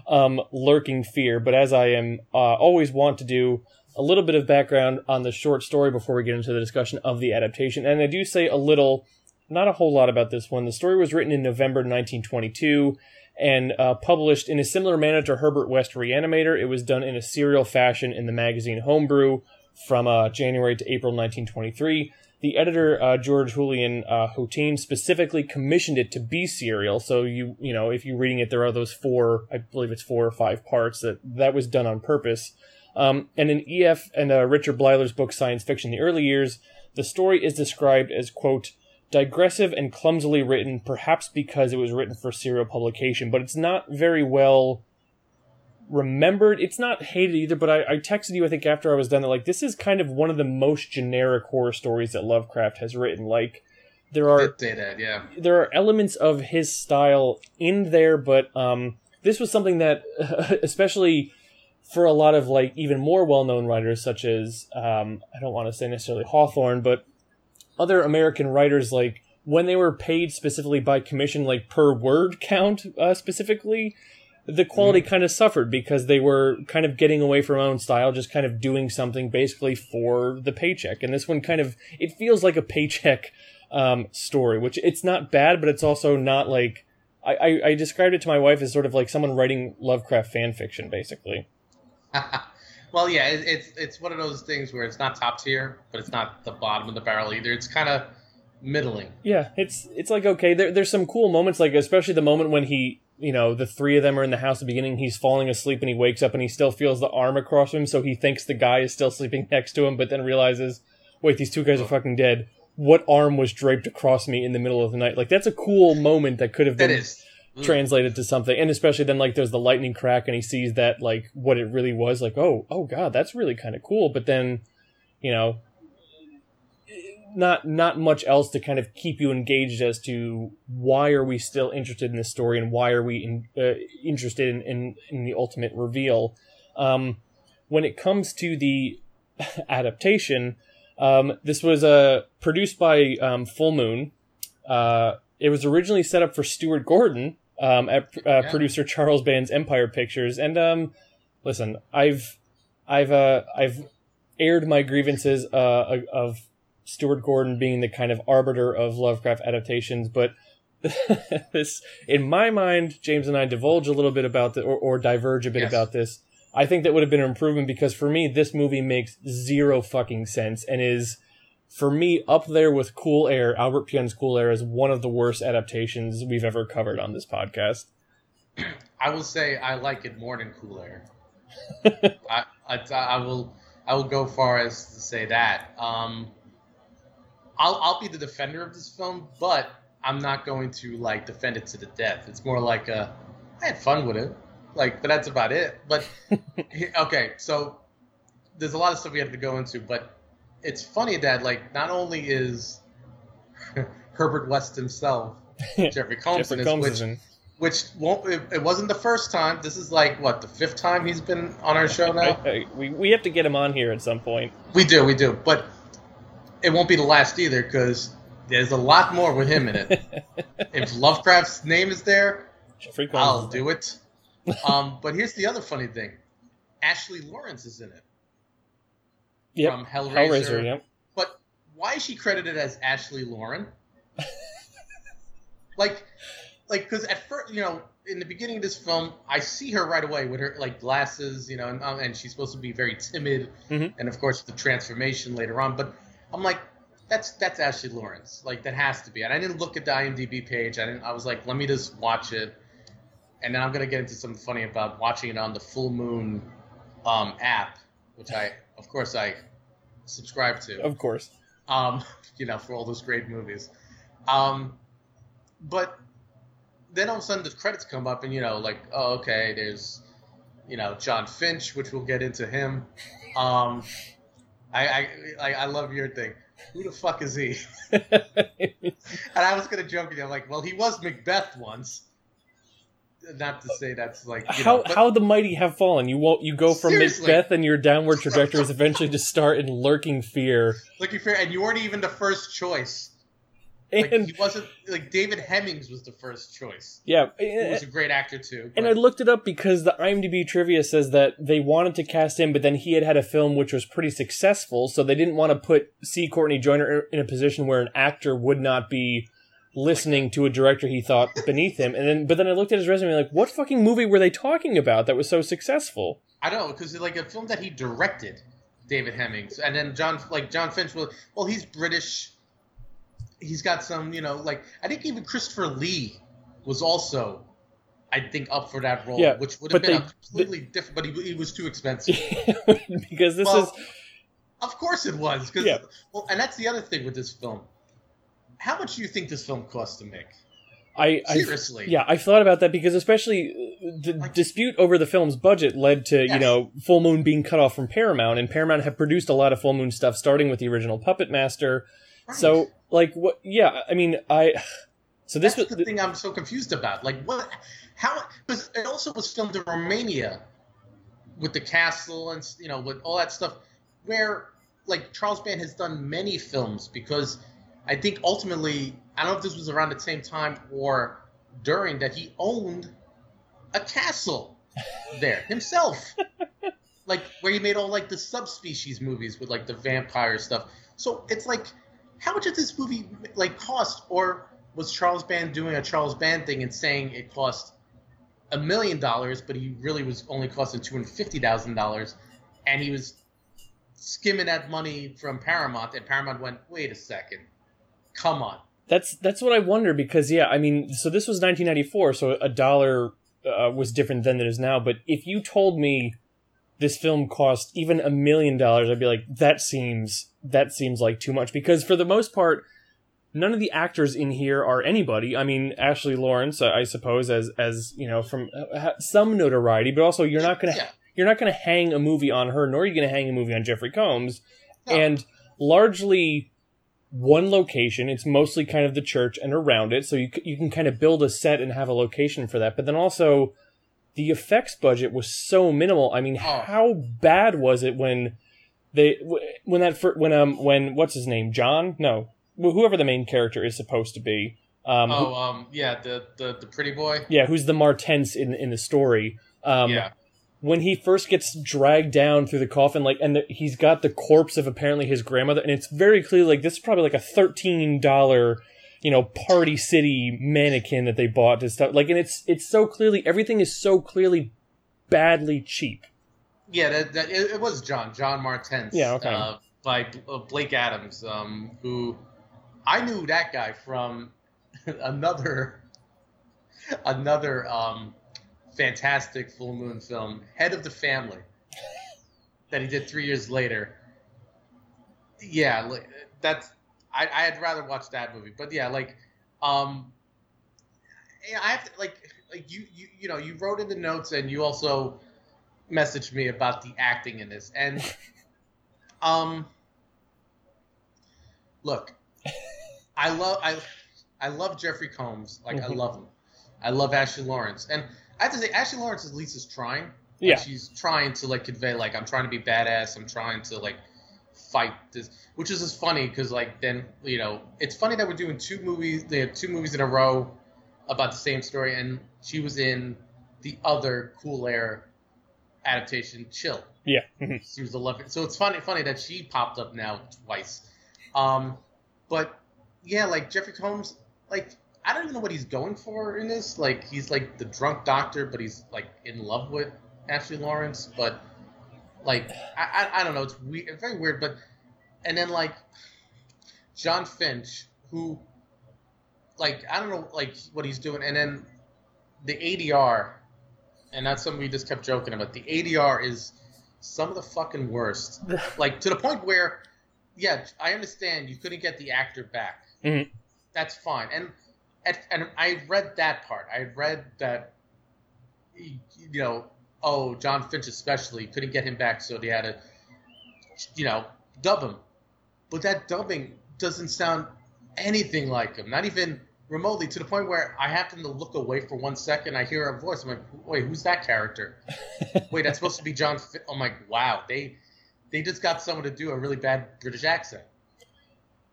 [SPEAKER 1] um, lurking fear. But as I am uh, always want to do, a little bit of background on the short story before we get into the discussion of the adaptation. And I do say a little, not a whole lot about this one. The story was written in November 1922 and uh, published in a similar manner to Herbert West Reanimator. It was done in a serial fashion in the magazine Homebrew from uh, January to April 1923. The editor uh, George Julian uh, Houghton specifically commissioned it to be serial. So you you know if you're reading it, there are those four, I believe it's four or five parts that that was done on purpose. Um, and in E.F. and uh, Richard Bleiler's book Science Fiction: The Early Years, the story is described as quote digressive and clumsily written, perhaps because it was written for serial publication, but it's not very well remembered. It's not hated either, but I, I, texted you, I think, after I was done that, like, this is kind of one of the most generic horror stories that Lovecraft has written. Like, there are
[SPEAKER 2] yeah.
[SPEAKER 1] there are elements of his style in there, but um, this was something that, especially for a lot of like even more well-known writers, such as um, I don't want to say necessarily Hawthorne, but other American writers, like when they were paid specifically by commission, like per word count uh, specifically, the quality mm-hmm. kind of suffered because they were kind of getting away from own style, just kind of doing something basically for the paycheck. And this one kind of it feels like a paycheck um, story, which it's not bad, but it's also not like I, I, I described it to my wife as sort of like someone writing Lovecraft fan fiction, basically.
[SPEAKER 2] well, yeah, it, it's it's one of those things where it's not top tier, but it's not the bottom of the barrel either. It's kind of middling.
[SPEAKER 1] Yeah, it's it's like okay, there, there's some cool moments, like especially the moment when he you know, the three of them are in the house at the beginning. He's falling asleep and he wakes up and he still feels the arm across him. So he thinks the guy is still sleeping next to him, but then realizes, wait, these two guys are fucking dead. What arm was draped across me in the middle of the night? Like, that's a cool moment that could have been mm. translated to something. And especially then, like, there's the lightning crack and he sees that, like, what it really was. Like, oh, oh God, that's really kind of cool. But then, you know, not not much else to kind of keep you engaged as to why are we still interested in this story and why are we in, uh, interested in, in, in the ultimate reveal. Um, when it comes to the adaptation, um, this was uh, produced by um, Full Moon. Uh, it was originally set up for Stuart Gordon um, at uh, yeah. producer Charles Band's Empire Pictures, and um, listen, I've I've uh, I've aired my grievances uh, of Stuart Gordon being the kind of arbiter of Lovecraft adaptations, but this, in my mind, James and I divulge a little bit about the, or, or diverge a bit yes. about this. I think that would have been an improvement because for me, this movie makes zero fucking sense and is, for me, up there with Cool Air. Albert Pyun's Cool Air is one of the worst adaptations we've ever covered on this podcast.
[SPEAKER 2] I will say I like it more than Cool Air. I, I, I will I will go far as to say that. Um, I'll I'll be the defender of this film, but I'm not going to like defend it to the death. It's more like a I had fun with it, like, but that's about it. But okay, so there's a lot of stuff we have to go into, but it's funny that like not only is Herbert West himself, Jeffrey Combs, Jeffrey Combs which, in. which won't it, it, wasn't the first time. This is like what the fifth time he's been on our show now.
[SPEAKER 1] we we have to get him on here at some point.
[SPEAKER 2] We do, we do, but it won't be the last either because there's a lot more with him in it. if Lovecraft's name is there, I'll do it. Um, but here's the other funny thing: Ashley Laurence is in it.
[SPEAKER 1] Yep. From Hellraiser. Hellraiser yep.
[SPEAKER 2] But why is she credited as Ashley Lauren? like, like because at first, you know, in the beginning of this film, I see her right away with her like glasses, you know, and, um, and she's supposed to be very timid, mm-hmm. and of course the transformation later on. But I'm like, that's that's Ashley Laurence. Like that has to be. And I didn't look at the IMDb page. I didn't. I was like, let me just watch it. And then I'm gonna get into something funny about watching it on the Full Moon um, app, which I, of course, I subscribe to.
[SPEAKER 1] Of course.
[SPEAKER 2] Um, you know, for all those great movies. Um, but then all of a sudden the credits come up, and you know, like, oh, okay, there's, you know, Jon Finch, which we'll get into him. Um, I I I love your thing. Who the fuck is he? and I was gonna joke with you. I'm like, well, he was Macbeth once. Not to say that's like
[SPEAKER 1] how
[SPEAKER 2] know,
[SPEAKER 1] how the mighty have fallen. You won't you go from seriously. Macbeth and your downward trajectory is eventually to start in lurking fear.
[SPEAKER 2] Lurking fear, and you weren't even the first choice. Like, and he wasn't like David Hemmings was the first choice.
[SPEAKER 1] Yeah,
[SPEAKER 2] he was a great actor too.
[SPEAKER 1] But. And I looked it up because the IMDb trivia says that they wanted to cast him, but then he had had a film which was pretty successful, so they didn't want to put C. Courtney Joyner in a position where an actor would not be listening to a director he thought beneath him. And then, but then I looked at his resume, like, what fucking movie were they talking about that was so successful?
[SPEAKER 2] I don't know because like a film that he directed, David Hemmings, and then John like Jon Finch. Well, well, he's British he's got some, you know, like I think even Christopher Lee was also I think, up for that role,
[SPEAKER 1] Yeah,
[SPEAKER 2] which would have been
[SPEAKER 1] they-
[SPEAKER 2] a completely different. But he, he was too expensive.
[SPEAKER 1] because this
[SPEAKER 2] Well,
[SPEAKER 1] is
[SPEAKER 2] Of course it was. 'cause-
[SPEAKER 1] Yeah.
[SPEAKER 2] Well, and that's the other thing with this film. How much do you think this film cost to make?
[SPEAKER 1] I, I
[SPEAKER 2] Seriously.
[SPEAKER 1] yeah I thought about that because especially uh, the
[SPEAKER 2] Like-
[SPEAKER 1] dispute over the film's budget led to you know Full Moon being cut off from Paramount and Paramount had produced a lot of Full Moon stuff starting with the original Puppet Master.
[SPEAKER 2] Right.
[SPEAKER 1] So like what? Yeah, I mean I. So this
[SPEAKER 2] that's
[SPEAKER 1] was
[SPEAKER 2] the thing I'm so confused about. Like what? How? Because it also was filmed in Romania, with the castle and you know with all that stuff, where like Charles Band has done many films because I think ultimately I don't know if this was around the same time or during that he owned a castle there himself. like where he made all like the subspecies movies with like the vampire stuff. So it's like, how much did this movie like cost? Or was Charles Band doing a Charles Band thing and saying it cost a million dollars, but he really was only costing two hundred fifty thousand dollars, and he was skimming that money from Paramount, and Paramount went, wait a second, come on.
[SPEAKER 1] That's that's what I wonder because yeah, I mean, so this was 1994, so a dollar uh, was different than it is now. But if you told me this film cost even a million dollars, I'd be like, that seems that seems like too much because for the most part, none of the actors in here are anybody. I mean, Ashley Laurence, I suppose, as as you know, from uh, some notoriety, but also you're not gonna
[SPEAKER 2] Yeah.
[SPEAKER 1] you're not gonna hang a movie on her, nor are you gonna hang a movie on Jeffrey Combs
[SPEAKER 2] No.
[SPEAKER 1] and largely one location. It's mostly kind of the church and around it, so you you can kind of build a set and have a location for that. But then also, the effects budget was so minimal. I mean,
[SPEAKER 2] Oh.
[SPEAKER 1] how bad was it when they when that fir- when um when what's his name John? No, wh- whoever the main character is supposed to be. Um, who-
[SPEAKER 2] Oh, um, yeah, the, the the pretty boy.
[SPEAKER 1] yeah, who's the Martense in in the story? Um,
[SPEAKER 2] yeah,
[SPEAKER 1] when he first gets dragged down through the coffin, like, and the, he's got the corpse of apparently his grandmother, and it's very clear, like, this is probably like a thirteen dollar, you know, Party City mannequin that they bought to stuff. Like, and it's it's so clearly everything is so clearly badly cheap.
[SPEAKER 2] yeah, that, that it, it was John John Martense.
[SPEAKER 1] Yeah, okay.
[SPEAKER 2] Uh, by uh, Blake Adams, um, who I knew that guy from another another um, fantastic full moon film, Head of the Family, that he did three years later. Yeah, like, that's I, I had rather watch that movie, but yeah, like, um, I have to like like you you you know you wrote in the notes and you also messaged me about the acting in this. And um look i love i i love jeffrey combs. Like i
[SPEAKER 1] Mhm.
[SPEAKER 2] love him. I love ashley laurence. And i have to say ashley laurence at least is trying. Like,
[SPEAKER 1] Yeah.
[SPEAKER 2] she's trying to like convey like i'm trying to be badass. I'm trying to like fight this which is just funny because like then you know it's funny that we're doing two movies they have two movies in a row about the same story and she was in the other cool air adaptation chill.
[SPEAKER 1] Yeah.
[SPEAKER 2] She was 11 so it's funny funny that she popped up now twice. Um but yeah like jeffrey combs like i don't even know what he's going for in this. Like he's like the drunk doctor but he's like in love with ashley laurence but like i i, I don't know it's weird it's very weird but and then like jon finch who like i don't know like what he's doing and then the adr and that's something we just kept joking about the adr is some of the fucking worst like to the point where yeah i understand you couldn't get the actor back
[SPEAKER 1] Mhm.
[SPEAKER 2] that's fine and and, and i read that part i read that you know oh jon finch especially couldn't get him back so they had to you know dub him. But that dubbing doesn't sound anything like him not even remotely to the point where i happen to look away for one second i hear a voice i'm like wait who's that character? Wait that's supposed to be john Fin- i'm like wow they they just got someone to do a really bad british accent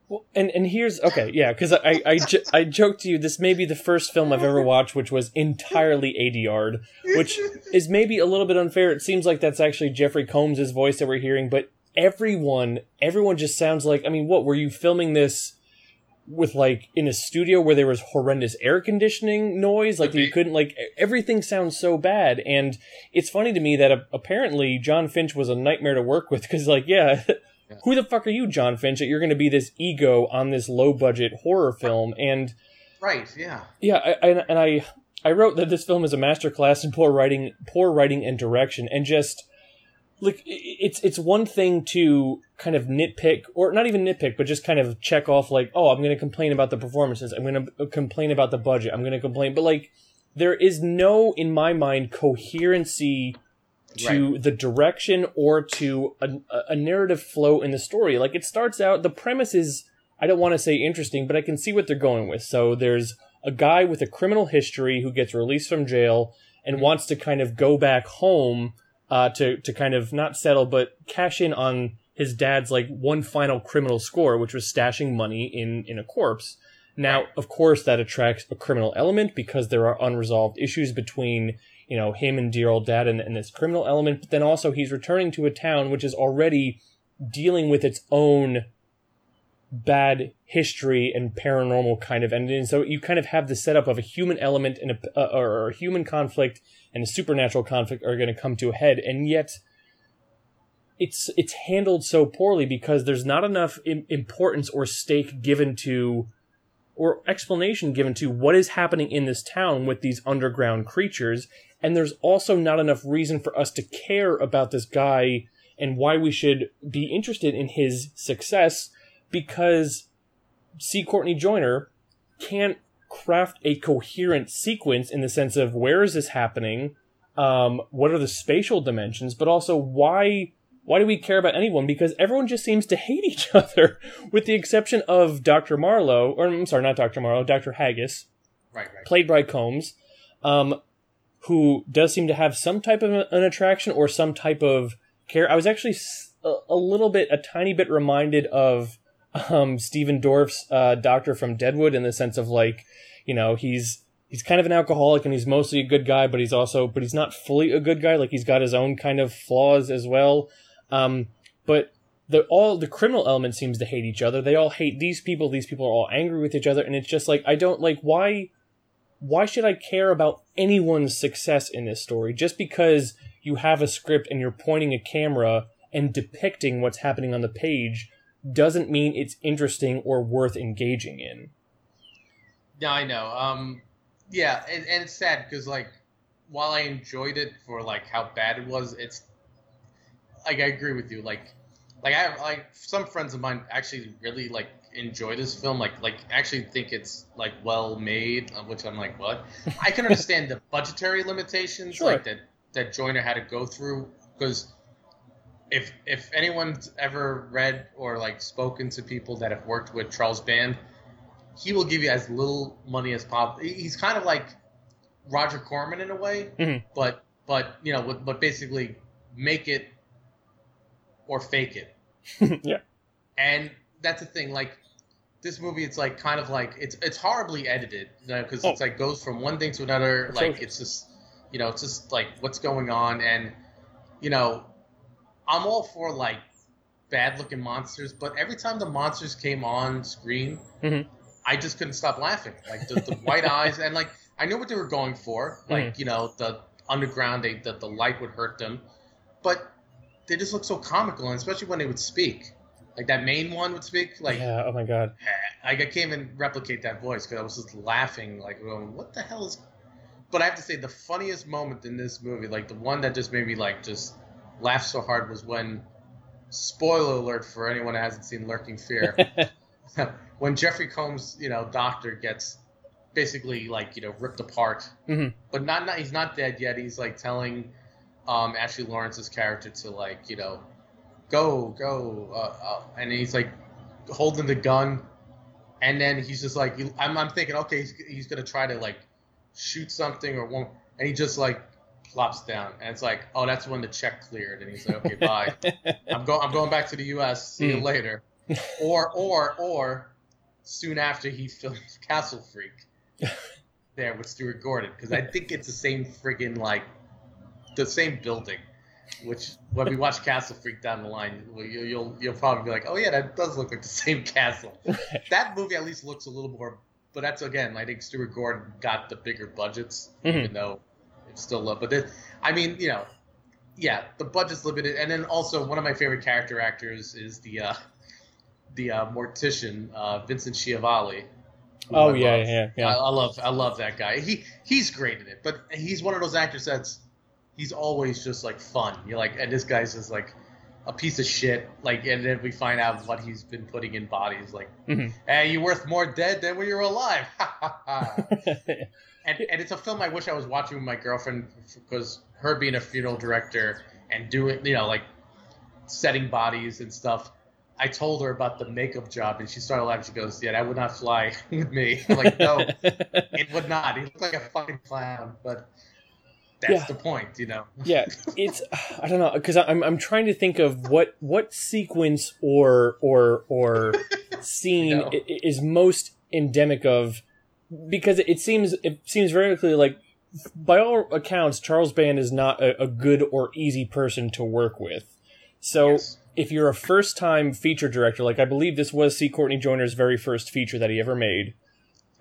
[SPEAKER 1] Well, and and here's okay, yeah, because I I, jo- I joked to you this may be the first film I've ever watched which was entirely ADR'd, which is maybe a little bit unfair. It seems like that's actually Jeffrey Combs' voice that we're hearing, but everyone everyone just sounds like I mean, what were you filming this with like in a studio where there was horrendous air conditioning noise like
[SPEAKER 2] be.
[SPEAKER 1] you couldn't like everything sounds so bad and it's funny to me that uh, apparently Jon Finch was a nightmare to work with cuz like yeah who the fuck are you Jon Finch that you're going to be this ego on this low budget horror film? And
[SPEAKER 2] right yeah.
[SPEAKER 1] Yeah, I, I, and I I wrote that this film is a masterclass in poor writing, poor writing and direction, and just like it's it's one thing to kind of nitpick or not even nitpick but just kind of check off like oh i'm going to complain about the performances i'm going to uh, complain about the budget i'm going to complain but like there is no in my mind coherency to right. the direction or to a, a narrative flow in the story like it starts out the premise is i don't want to say interesting but i can see what they're going with so there's a guy with a criminal history who gets released from jail and mm-hmm. wants to kind of go back home uh, to to kind of not settle but cash in on his dad's like one final criminal score, which was stashing money in in a corpse. Now, of course, that attracts a criminal element because there are unresolved issues between you know him and dear old dad and, and this criminal element. But then also he's returning to a town which is already dealing with its own bad history and paranormal kind of ending. So you kind of have the setup of a human element and a, uh, or a human conflict and a supernatural conflict are going to come to a head, and yet it's it's handled so poorly because there's not enough importance or stake given to or explanation given to what is happening in this town with these underground creatures and there's also not enough reason for us to care about this guy and why we should be interested in his success because C. Courtney Joyner can't craft a coherent sequence in the sense of where is this happening, um, what are the spatial dimensions, but also why why do we care about anyone? Because everyone just seems to hate each other, with the exception of Dr. Marlowe, or I'm sorry, not Dr. Marlowe, Dr. Haggis,
[SPEAKER 2] right, right.
[SPEAKER 1] played by Combs, um, who does seem to have some type of an attraction or some type of care. I was actually a, a little bit, a tiny bit reminded of um, Stephen Dorff's uh, doctor from Deadwood in the sense of like, you know, he's he's kind of an alcoholic and he's mostly a good guy, but he's also but he's not fully a good guy. Like he's got his own kind of flaws as well. Um, but the all the criminal element seems to hate each other. They all hate these people. These people are all angry with each other, and it's just like I don't like why. Why should I care about anyone's success in this story just because you have a script and you're pointing a camera and depicting what's happening on the page doesn't mean it's interesting or worth engaging in.
[SPEAKER 2] Yeah, I know. Um, yeah, and, and it's sad because like while I enjoyed it for like how bad it was, it's like I agree with you. Like, like I have like some friends of mine actually really like enjoy this film. Like, like actually think it's like well made. Which I'm like, what? I can understand the budgetary limitations sure. like that that Joyner had to go through because if if anyone's ever read or like spoken to people that have worked with Charles Band, he will give you as little money as possible. He's kind of like Roger Corman in a way, mm-hmm. but but you know, but basically make it or fake
[SPEAKER 1] it. yeah.
[SPEAKER 2] And that's the thing. Like this movie, it's like kind of like it's it's horribly edited because you know, oh. it's like goes from one thing to another. Like it's just you know it's just like what's going on and you know I'm all for like bad looking monsters, but every time the monsters came on screen, mm-hmm. I just couldn't stop laughing. Like the, the white eyes, and like I knew what they were going for. Like mm-hmm. you know the underground, they that the light would hurt them, but they just look so comical, and especially when they would speak. Like that main one would speak. Like
[SPEAKER 1] yeah, oh my god.
[SPEAKER 2] Like I can't even replicate that voice because I was just laughing. Like going, what the hell is? But I have to say the funniest moment in this movie, like the one that just made me like just laugh so hard was when, spoiler alert for anyone who hasn't seen Lurking Fear, when Jeffrey Combs, you know, doctor gets basically like you know ripped apart, mm-hmm. but not, not he's not dead yet. He's like telling um, Ashley Laurence's character to like you know go go, uh, uh, and he's like holding the gun, and then he's just like I'm, I'm thinking okay he's, he's gonna try to like shoot something or won't, and he just like plops down, and it's like, oh, that's when the check cleared, and he's like, okay, bye. I'm going. I'm going back to the U.S. See mm. you hmm. later. Or or or soon after he filmed Castle Freak there with Stuart Gordon because I think it's the same friggin' like the same building. Which when we watch Castle Freak down the line, you'll you'll, you'll probably be like, oh yeah, that does look like the same castle. that movie at least looks a little more. But that's again, I think Stuart Gordon got the bigger budgets, mm-hmm. even though it's still low. But I mean, you know, yeah, the budget's limited, and then also one of my favorite character actors is the uh, the uh, mortician uh, Vincent Schiavelli,
[SPEAKER 1] Oh yeah,
[SPEAKER 2] love.
[SPEAKER 1] yeah, yeah.
[SPEAKER 2] I, I love I love that guy. He he's great in it, but he's one of those actors that's he's always just like fun. You're like, and this guy's just like a piece of shit. Like, and then we find out what he's been putting in bodies. Like,
[SPEAKER 1] Mhm.
[SPEAKER 2] hey, you're worth more dead than when you're alive. and and it's a film I wish I was watching with my girlfriend because her being a funeral director and doing you know like setting bodies and stuff. I told her about the makeup job and she started laughing. She goes, "Yeah, that would not fly with me." I'm like, no, it would not. He looked like a fucking clown, but that's
[SPEAKER 1] Yeah.
[SPEAKER 2] the point, you know.
[SPEAKER 1] yeah, it's I don't know because I'm I'm trying to think of what what sequence or or or scene
[SPEAKER 2] know.
[SPEAKER 1] i- i- is most endemic of because it seems it seems very clearly like by all accounts Charles Band is not a, a good or easy person to work with. So
[SPEAKER 2] Yes.
[SPEAKER 1] if you're a first time feature director, like I believe this was C. Courtney Joyner's very first feature that he ever made,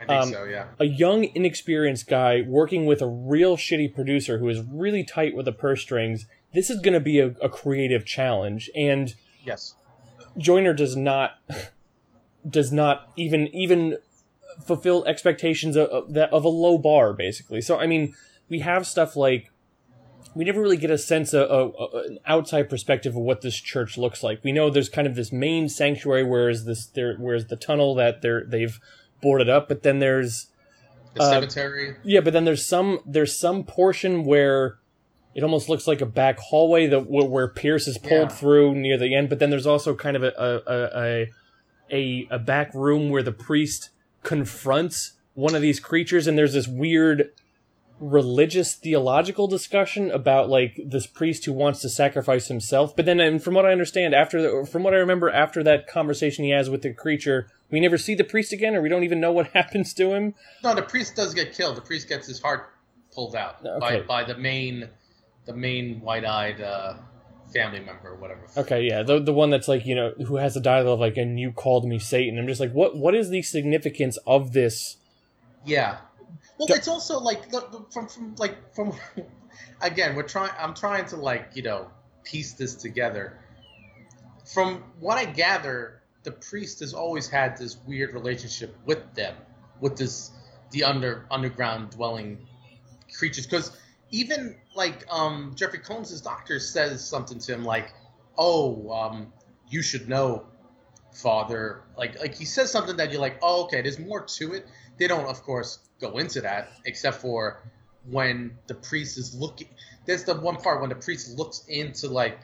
[SPEAKER 2] I think
[SPEAKER 1] um,
[SPEAKER 2] so. Yeah.
[SPEAKER 1] a young, inexperienced guy working with a real shitty producer who is really tight with the purse strings, this is going to be a, a creative challenge. And
[SPEAKER 2] Yes.
[SPEAKER 1] Joyner does not does not even even fulfill expectations of, of that of a low bar, basically. So I mean, we have stuff like we never really get a sense of, of, of an outside perspective of what this church looks like. We know there's kind of this main sanctuary, whereas this there, whereas the tunnel that they're they've boarded up, but then there's
[SPEAKER 2] The
[SPEAKER 1] Uh,
[SPEAKER 2] cemetery.
[SPEAKER 1] yeah, but then there's some there's some portion where it almost looks like a back hallway that where, where Pierce is pulled
[SPEAKER 2] Yeah.
[SPEAKER 1] through near the end. But then there's also kind of a a, a a a back room where the priest confronts one of these creatures, and there's this weird religious theological discussion about like this priest who wants to sacrifice himself but then and from what i understand after the, from what i remember after that conversation he has with the creature we never see the priest again or we don't even know what happens to him
[SPEAKER 2] No, the priest does get killed. The priest gets his heart pulled out
[SPEAKER 1] Okay.
[SPEAKER 2] by by the main the main white-eyed uh, family member or whatever.
[SPEAKER 1] Okay, yeah, the the one that's like you know who has the dialogue like and you called me Satan. I'm just like, what what is the significance of this?
[SPEAKER 2] Yeah. Well, it's also like the, the- from from like from again, we're trying. I'm trying to like you know piece this together. From what I gather, the priest has always had this weird relationship with them, with this the under underground dwelling creatures. Because even like um, Jeffrey Combs' doctor says something to him like, "Oh, um, you should know, Father." Like like he says something that you're like, "Oh, okay." There's more to it. They don't, of course, go into that except for when the priest is looking. There's the one part when the priest looks into like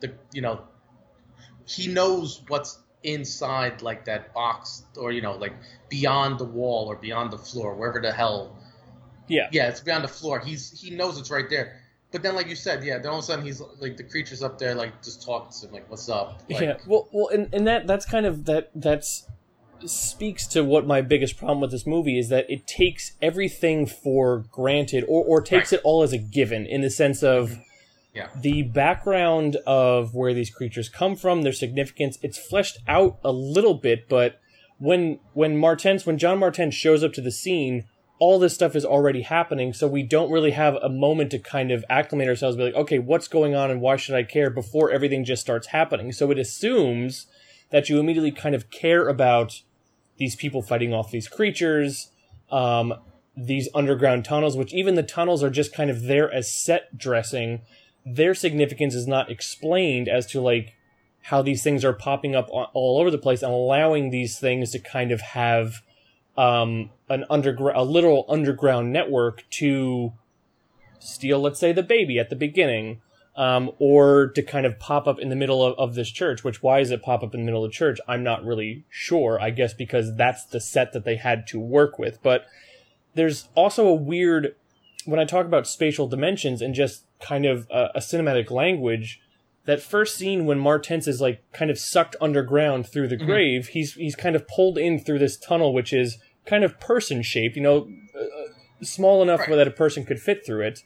[SPEAKER 2] the you know he knows what's inside like that box or you know like beyond the wall or beyond the floor wherever the hell
[SPEAKER 1] Yeah.
[SPEAKER 2] yeah it's beyond the floor he's he knows it's right there but then like you said yeah then all of a sudden he's like the creature's up there like just talking to him like what's up like,
[SPEAKER 1] yeah, well, well, and, and that that's kind of that that's speaks to what my biggest problem with this movie is that it takes everything for granted or or takes
[SPEAKER 2] Right.
[SPEAKER 1] it all as a given in the sense of
[SPEAKER 2] Yeah.
[SPEAKER 1] the background of where these creatures come from, their significance. It's fleshed out a little bit, but when when Martense when John Martense shows up to the scene, all this stuff is already happening, so we don't really have a moment to kind of acclimate ourselves, be like, okay, what's going on and why should I care before everything just starts happening? So it assumes that you immediately kind of care about these people fighting off these creatures, um, these underground tunnels, which even the tunnels are just kind of there as set dressing. Their significance is not explained as to like how these things are popping up all over the place and allowing these things to kind of have um, an underground, a literal underground network to steal, let's say, the baby at the beginning, um, or to kind of pop up in the middle of, of this church. Which why does it pop up in the middle of the church? I'm not really sure. I guess because that's the set that they had to work with. But there's also a weird when I talk about spatial dimensions and just kind of a, a cinematic language. That first scene when Martense is like kind of sucked underground through the
[SPEAKER 2] Mhm.
[SPEAKER 1] grave, he's he's kind of pulled in through this tunnel, which is kind of person shaped, you know, uh, small enough
[SPEAKER 2] Right.
[SPEAKER 1] where that a person could fit through it.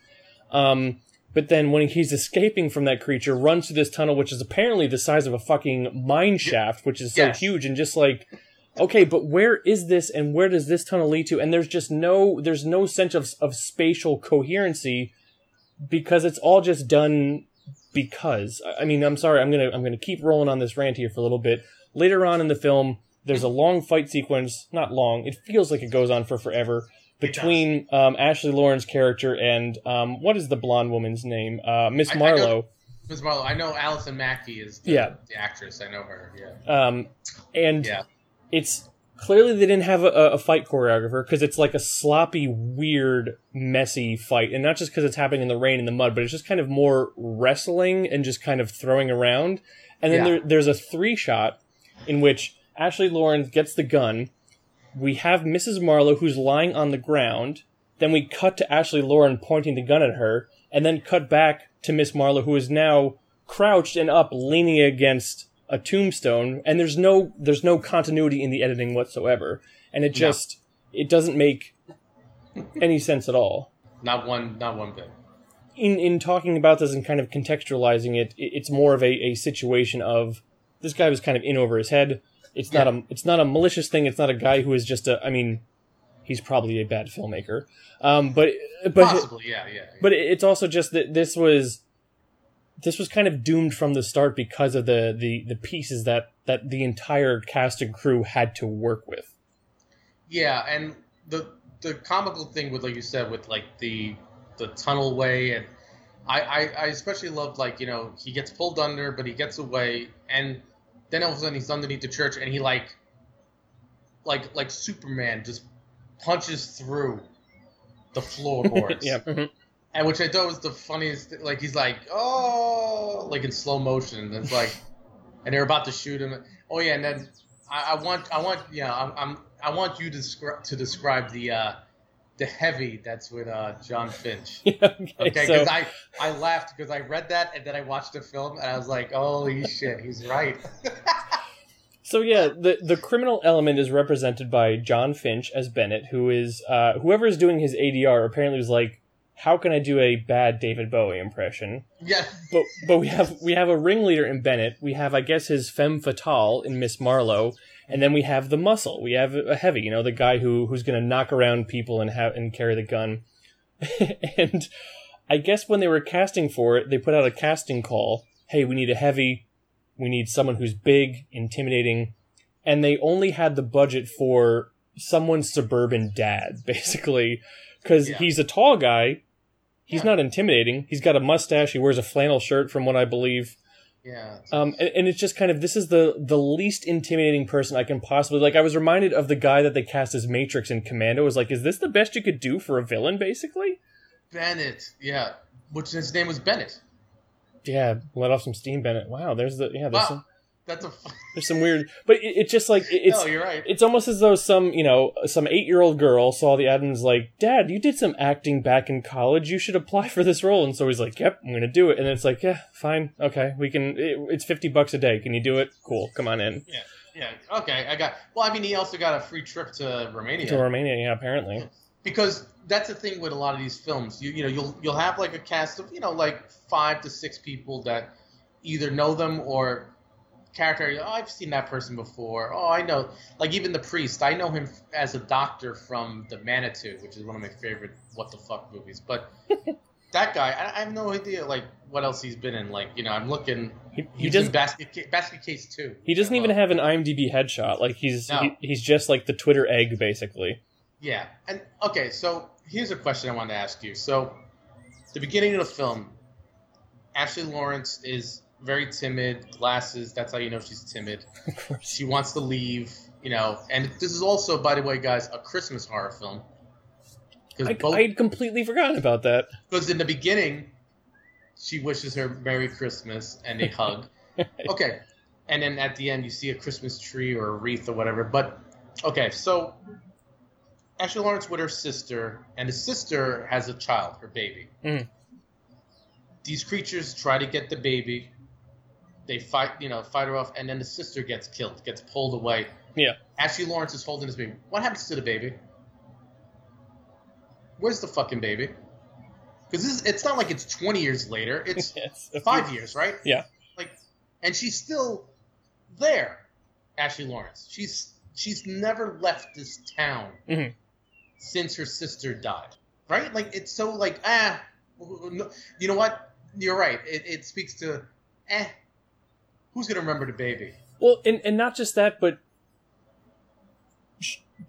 [SPEAKER 1] Um, but then when he's escaping from that creature, runs through this tunnel, which is apparently the size of a fucking mine shaft, which is so
[SPEAKER 2] Yes.
[SPEAKER 1] huge, and just like, okay, but where is this, and where does this tunnel lead to? And there's just no, there's no sense of of spatial coherency because it's all just done because. I- I mean, I'm sorry, I'm gonna I'm gonna keep rolling on this rant here for a little bit. Later on in the film, there's a long fight sequence, not long, it feels like it goes on for forever, between um, Ashley Lauren's character and um, what is the blonde woman's name? Uh, Miss Marlowe.
[SPEAKER 2] Miss Marlowe, I know Allison Mackie is the,
[SPEAKER 1] Yeah.
[SPEAKER 2] the actress. I know her. Yeah.
[SPEAKER 1] Um, and
[SPEAKER 2] Yeah.
[SPEAKER 1] it's clearly they didn't have a, a fight choreographer because it's like a sloppy, weird, messy fight, and not just because it's happening in the rain and the mud, but it's just kind of more wrestling and just kind of throwing around. And then
[SPEAKER 2] Yeah.
[SPEAKER 1] there, there's a three shot in which Ashley Lauren gets the gun. We have Mrs. Marlowe who's lying on the ground. Then we cut to Ashley Lauren pointing the gun at her, and then cut back to Miss Marlowe who is now crouched and up, leaning against a tombstone. And there's no there's no continuity in the editing whatsoever, and it just it doesn't make any sense at all.
[SPEAKER 2] Not one. Not one bit.
[SPEAKER 1] In in talking about this and kind of contextualizing it, it- it's more of a, a situation of this guy was kind of in over his head. It's not a it's not a malicious thing. It's not a guy who is just a. I mean, he's probably a bad filmmaker. Um, but but
[SPEAKER 2] Possibly. Yeah. Yeah.
[SPEAKER 1] but it's also just that this was this was kind of doomed from the start because of the the the pieces that that the entire cast and crew had to work with.
[SPEAKER 2] Yeah, and the the comical thing with like you said with like the the tunnel way and I, I I especially loved like you know he gets pulled under but he gets away and then all of a sudden he's underneath the church and he like like like Superman just punches through the floorboards
[SPEAKER 1] yeah. mhm.
[SPEAKER 2] and which I thought was the funniest. thi- Like he's like, oh, like in slow motion. And it's like, and they're about to shoot him. Oh yeah, and then I, I want, I want, yeah, I'm, I'm I want you to describe to describe the uh, the heavy that's with uh, Jon Finch.
[SPEAKER 1] Yeah, okay,
[SPEAKER 2] Okay,
[SPEAKER 1] so
[SPEAKER 2] because I I laughed because I read that and then I watched the film and I was like, holy shit, he's right.
[SPEAKER 1] so yeah, the the criminal element is represented by Jon Finch as Bennett, who is uh, whoever is doing his ADR apparently was like, how can I do a bad David Bowie impression?
[SPEAKER 2] yeah,
[SPEAKER 1] But but we have we have a ringleader in Bennett. We have I guess his femme fatale in Miss Marlowe, and then we have the muscle. We have a heavy, you know, the guy who who's going to knock around people and have and carry the gun. and I guess when they were casting for it, they put out a casting call. Hey, we need a heavy. We need someone who's big, intimidating, and they only had the budget for someone's suburban dad, basically, because
[SPEAKER 2] Yeah.
[SPEAKER 1] he's a tall guy. He's
[SPEAKER 2] Yeah.
[SPEAKER 1] not intimidating. He's got a mustache. He wears a flannel shirt, from what I believe.
[SPEAKER 2] Yeah.
[SPEAKER 1] Um, and, and it's just kind of this is the the least intimidating person I can possibly like. I was reminded of the guy that they cast as Matrix in Commando. I was like, is this the best you could do for a villain? Basically,
[SPEAKER 2] Bennett, yeah, which his name was Bennett.
[SPEAKER 1] yeah. Let off some steam, Bennett. Wow, there's the yeah. There's
[SPEAKER 2] Wow.
[SPEAKER 1] some
[SPEAKER 2] That's a.
[SPEAKER 1] there's some weird, but it, it's just like it, it's
[SPEAKER 2] no, you're right.
[SPEAKER 1] it's almost as though some you know some eight year old girl saw the ad and was like, Dad, you did some acting back in college. You should apply for this role. And so he's like, Yep, I'm gonna do it. And it's like, Yeah, fine, okay, we can. It, it's fifty bucks a day. Can you do it? Cool, come on in
[SPEAKER 2] Yeah, Yeah, okay, I got. Well, I mean, he also got a free trip to Romania
[SPEAKER 1] to Romania. Yeah, apparently.
[SPEAKER 2] because that's the thing with a lot of these films. You you know you'll you'll have like a cast of you know like five to six people that either know them or character. Oh, I've seen that person before. Oh, I know. Like even the priest, I know him as a doctor from the Manitou, which is one of my favorite what the fuck movies. But that guy, I, I have no idea like what else he's been in. Like you know, I'm looking.
[SPEAKER 1] He, he doesn't.
[SPEAKER 2] Basket Basket Case too.
[SPEAKER 1] He doesn't even have an IMDb headshot. Like he's
[SPEAKER 2] No.
[SPEAKER 1] he, he's just like the Twitter egg, basically.
[SPEAKER 2] Yeah, and okay, so here's a question I wanted to ask you. So, the beginning of the film, Ashley Laurence is very timid, glasses. That's how you know she's timid. She wants to leave, you know. And this is also, by the way, guys, a Christmas horror film.
[SPEAKER 1] I,
[SPEAKER 2] both,
[SPEAKER 1] I'd completely forgotten about that.
[SPEAKER 2] because in the beginning, she wishes her Merry Christmas and they hug. Okay, and then at the end, you see a Christmas tree or a wreath or whatever. But okay, so Ashley Laurence with her sister, and the sister has a child, her baby.
[SPEAKER 1] Mhm.
[SPEAKER 2] These creatures try to get the baby. They fight, you know, fight her off, and then the sister gets killed, gets pulled away.
[SPEAKER 1] Yeah.
[SPEAKER 2] Ashley Laurence is holding this baby. What happens to the baby? Where's the fucking baby? Because it's not like it's 20 years later. It's five years, right?
[SPEAKER 1] Yeah.
[SPEAKER 2] Like, and she's still there, Ashley Laurence. She's she's never left this town
[SPEAKER 1] Mhm.
[SPEAKER 2] since her sister died, right? Like, it's so like ah, you know what? You're right. It, it speaks to eh, who's gonna remember the baby?
[SPEAKER 1] Well, and and not just that, but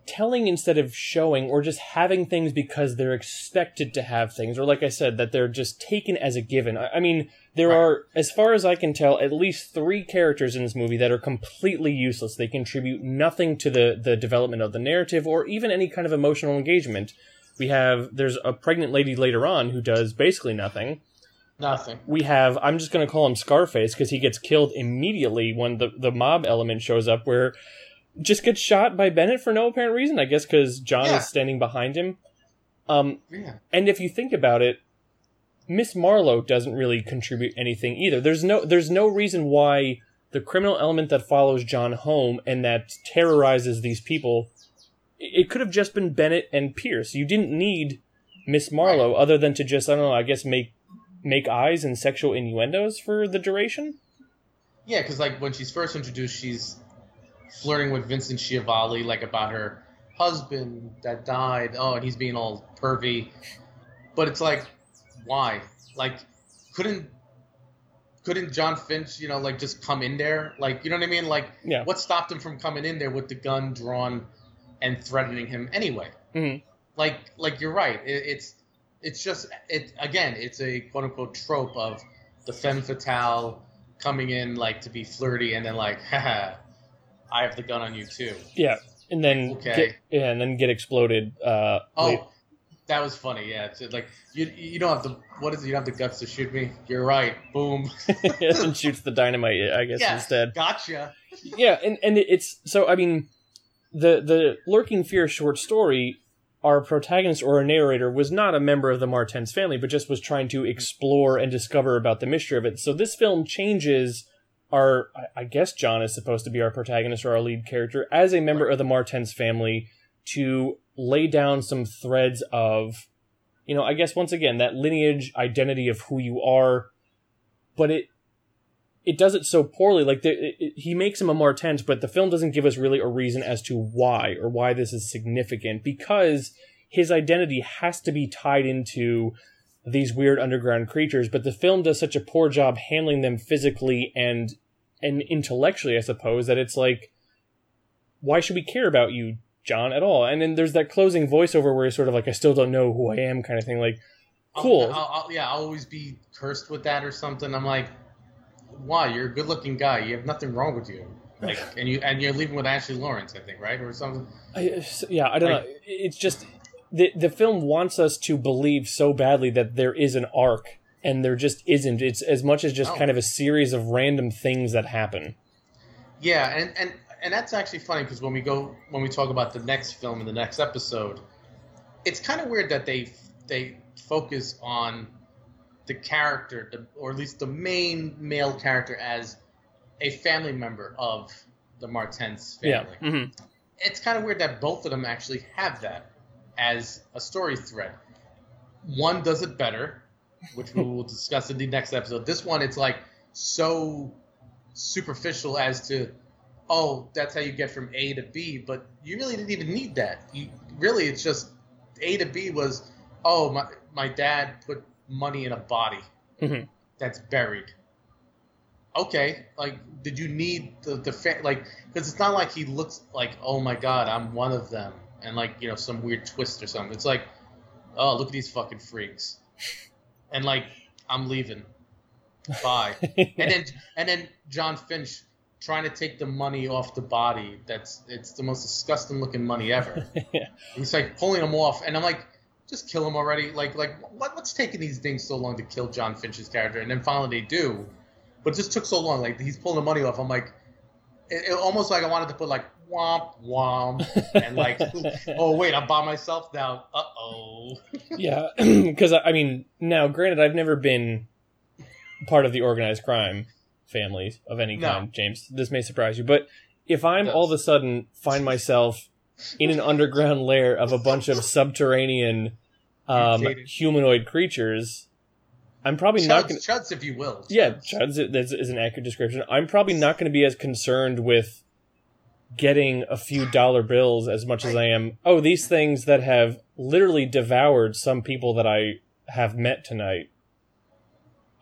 [SPEAKER 1] telling instead of showing or just having things because they're expected to have things or like i said that they're just taken as a given i, I mean there
[SPEAKER 2] Right.
[SPEAKER 1] are as far as i can tell at least three characters in this movie that are completely useless they contribute nothing to the the development of the narrative or even any kind of emotional engagement we have there's a pregnant lady later on who does basically nothing
[SPEAKER 2] Nothing.
[SPEAKER 1] we have i'm just going to call him scarface because he gets killed immediately when the, the mob element shows up where just gets shot by bennett for no apparent reason i guess because john
[SPEAKER 2] Yeah.
[SPEAKER 1] is standing behind him um,
[SPEAKER 2] Yeah.
[SPEAKER 1] and if you think about it miss marlowe doesn't really contribute anything either there's no there's no reason why the criminal element that follows john home and that terrorizes these people it it could have just been bennett and pierce you didn't need miss marlowe other than to just i don't know i guess make make eyes and sexual innuendos for the duration
[SPEAKER 2] Yeah, because like when she's first introduced, she's flirting with Vincent Schiavelli, like about her husband that died. Oh, and he's being all pervy. But it's like, why? Like, couldn't couldn't Jon Finch, you know, like just come in there? Like, you know what I mean? Like,
[SPEAKER 1] Yeah.
[SPEAKER 2] what stopped him from coming in there with the gun drawn and threatening him anyway?
[SPEAKER 1] Mhm.
[SPEAKER 2] Like, like you're right. It, it's it's just it again. It's a quote unquote trope of the femme fatale coming in like to be flirty and then like, haha, I have the gun on you too.
[SPEAKER 1] yeah and then
[SPEAKER 2] Okay.
[SPEAKER 1] get, yeah, and then get exploded uh
[SPEAKER 2] Oh,
[SPEAKER 1] late-
[SPEAKER 2] that was funny. Yeah, it's like you you don't have the what is it? You don't have the guts to shoot me. You're right. Boom.
[SPEAKER 1] and shoots the dynamite i guess
[SPEAKER 2] Yeah.
[SPEAKER 1] instead
[SPEAKER 2] Gotcha.
[SPEAKER 1] yeah and and it's so i mean the the lurking fear short story our protagonist or a narrator was not a member of the martense family but just was trying to explore and discover about the mystery of it. So this film changes our i guess john is supposed to be our protagonist or our lead character as a member of the martense family to lay down some threads of you know i guess once again that lineage identity of who you are but it it does it so poorly. Like the, it, it- he makes him a Martense, but the film doesn't give us really a reason as to why or why this is significant because his identity has to be tied into these weird underground creatures. But the film does such a poor job handling them physically and and intellectually, I suppose, that it's like, why should we care about you, John, at all? And then there's that closing voiceover where he's sort of like, I still don't know who I am, kind of thing. Like, Cool.
[SPEAKER 2] I'll, I'll, yeah, I'll always be cursed with that or something. I'm like, why? You're a good-looking guy. You have nothing wrong with you. Like, and you and you're leaving with Ashley Laurence, I think, right, or something.
[SPEAKER 1] I, yeah, I don't
[SPEAKER 2] Like-
[SPEAKER 1] know. It's just the the film wants us to believe so badly that there is an arc, and there just isn't. It's as much as just
[SPEAKER 2] Oh.
[SPEAKER 1] kind of a series of random things that happen.
[SPEAKER 2] Yeah, and and and that's actually funny because when we go when we talk about the next film in the next episode, it's kind of weird that they they focus on the character, the, or at least the main male character, as a family member of the Martense family.
[SPEAKER 1] Yeah. hmm
[SPEAKER 2] It's kind of weird that both of them actually have that as a story thread. One does it better, which we will discuss in the next episode. This one, it's like so superficial as to, oh, that's how you get from A to B, but you really didn't even need that. You really, it's just A to B was, oh, my my dad put money in a body
[SPEAKER 1] Mhm.
[SPEAKER 2] that's buried. Okay, like, did you need the the fa- like? Because it's not like he looks like, oh my god, I'm one of them, and like you know some weird twist or something. It's like, oh, look at these fucking freaks, and like I'm leaving, bye. and then and then Jon Finch trying to take the money off the body. That's it's the most disgusting looking money ever.
[SPEAKER 1] Yeah.
[SPEAKER 2] He's like pulling them off, and I'm like, just kill him already. Like like what, what's taking these things so long to kill Jon Finch's character? And then finally they do, but it just took so long. Like he's pulling the money off. I'm like, it, it almost like I wanted to put like womp womp and like, oh wait, I'm by myself now. Uh oh.
[SPEAKER 1] yeah, because I mean, now granted, I've never been part of the organized crime families of any
[SPEAKER 2] No.
[SPEAKER 1] kind, James. This may surprise you, but if I'm all of a sudden find myself in an underground lair of a bunch of subterranean um, humanoid creatures, I'm probably not going. to...
[SPEAKER 2] chuds, if you will.
[SPEAKER 1] Yeah,
[SPEAKER 2] Chuds.
[SPEAKER 1] chuds is, is an accurate description. I'm probably not going to be as concerned with getting a few dollar bills as much as I am. Oh, these things that have literally devoured some people that I have met tonight.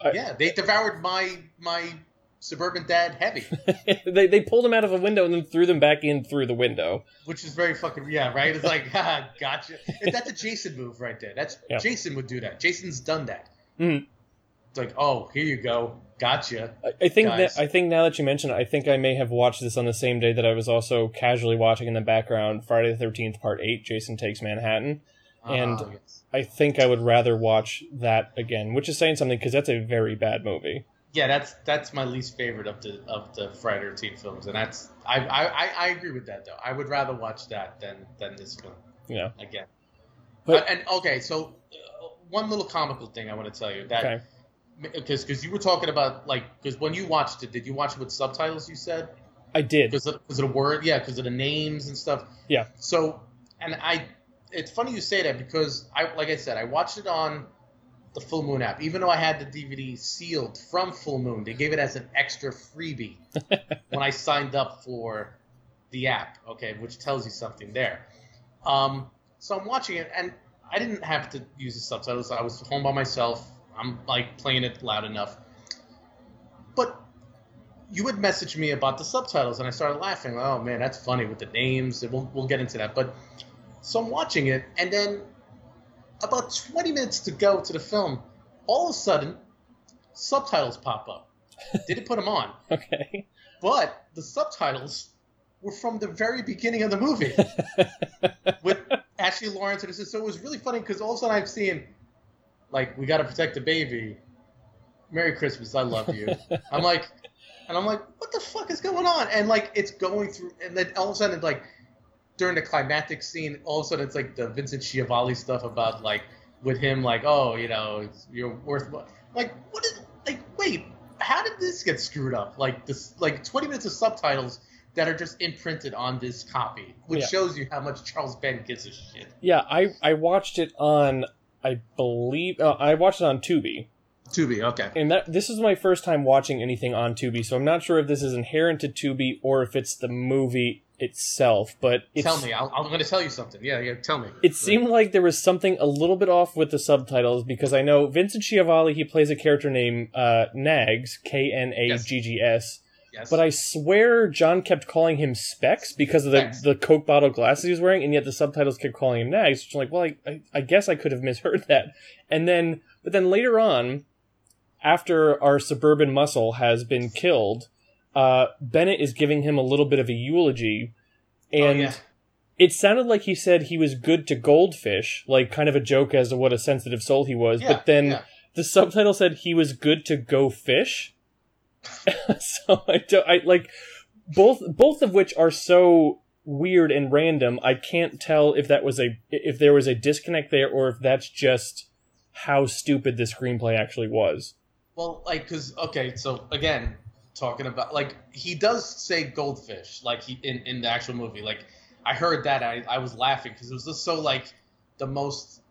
[SPEAKER 1] I-
[SPEAKER 2] Yeah, they devoured my my suburban dad heavy,
[SPEAKER 1] they they pulled him out of a window and then threw them back in through the window.
[SPEAKER 2] which is very fucking yeah, right? It's like, ha, gotcha. And That's a Jason move right there. That's
[SPEAKER 1] Yeah.
[SPEAKER 2] Jason would do that. Jason's done that.
[SPEAKER 1] Mhm.
[SPEAKER 2] It's like, oh, here you go, gotcha.
[SPEAKER 1] I, I think
[SPEAKER 2] Guys.
[SPEAKER 1] that I think now that you mention it, I think I may have watched this on the same day that I was also casually watching in the background Friday the Thirteenth Part Eight, Jason Takes Manhattan. And-
[SPEAKER 2] Oh, yes.
[SPEAKER 1] I think I would rather watch that again, which is saying something because that's a very bad movie.
[SPEAKER 2] Yeah, that's that's my least favorite of the of the Friday the 13th films, and that's I, I I- agree with that though. I would rather watch that than than this film
[SPEAKER 1] know.
[SPEAKER 2] again.
[SPEAKER 1] But-
[SPEAKER 2] Uh, and okay, so uh, one little comical thing I want to tell you that
[SPEAKER 1] Okay.
[SPEAKER 2] because because you were talking about like because when you watched it, did you watch it with subtitles? You said
[SPEAKER 1] I did.
[SPEAKER 2] because of, because of the word, yeah, because of the names and stuff.
[SPEAKER 1] Yeah.
[SPEAKER 2] So, and I, it's funny you say that because I, like I said, I watched it on the Full Moon app. Even though I had the DVD sealed from Full Moon, they gave it as an extra freebie when I signed up for the app. Okay, which tells you something there. Um, so I'm watching it, and I didn't have to use the subtitles. I was home by myself. I'm like playing it loud enough. But you would message me about the subtitles, and I started laughing. Oh man, that's funny with the names. We'll we'll get into that. But so I'm watching it, and then about 20 minutes to go to the film, all of a sudden, subtitles pop up. Didn't put them on,
[SPEAKER 1] Okay.
[SPEAKER 2] but the subtitles were from the very beginning of the movie with Ashley Laurence and this. So it was really funny because all of a sudden I'm seeing, like, we got to protect the baby. Merry Christmas, I love you. I'm like, and I'm like, what the fuck is going on? And like, it's going through, and then all of a sudden, it's like, during the climactic scene, all of a sudden it's like the Vincent Schiavelli stuff about like with him, like, oh, you know, it's, you're worth what? Like, what is like? Wait, how did this get screwed up? Like this, like 20 minutes of subtitles that are just imprinted on this copy, which
[SPEAKER 1] Yeah.
[SPEAKER 2] shows you how much Charles Band gives a shit.
[SPEAKER 1] Yeah, I I watched it on I believe uh, I watched it on Tubi.
[SPEAKER 2] Tubi, okay.
[SPEAKER 1] And that this is my first time watching anything on Tubi, so I'm not sure if this is inherent to Tubi or if it's the movie itself, but it's,
[SPEAKER 2] tell me, I'll, I'm going to tell you something. Yeah, yeah, tell me.
[SPEAKER 1] It seemed like there was something a little bit off with the subtitles because I know Vincent Schiavelli, he plays a character named uh, Nags, K N A G G S,
[SPEAKER 2] yes.
[SPEAKER 1] but I swear John kept calling him Specs because of the,
[SPEAKER 2] Specs.
[SPEAKER 1] the Coke bottle glasses he was wearing, and yet the subtitles kept calling him Nags. Which I'm like, well, I, I, I guess I could have misheard that. And then, but then later on, after our suburban muscle has been killed, uh, Bennett is giving him a little bit of a eulogy,
[SPEAKER 2] Oh,
[SPEAKER 1] and
[SPEAKER 2] yeah.
[SPEAKER 1] it sounded like he said he was good to goldfish, like kind of a joke as to what a sensitive soul he was.
[SPEAKER 2] Yeah,
[SPEAKER 1] but then
[SPEAKER 2] yeah.
[SPEAKER 1] the subtitle said he was good to go fish. so I don't, I like both both of which are so weird and random. I can't tell if that was a if there was a disconnect there or if that's just how stupid the screenplay actually was.
[SPEAKER 2] Well, like, because okay, so again, talking about like he does say goldfish, like he in in the actual movie. Like I heard that, I I was laughing because it was just so like the most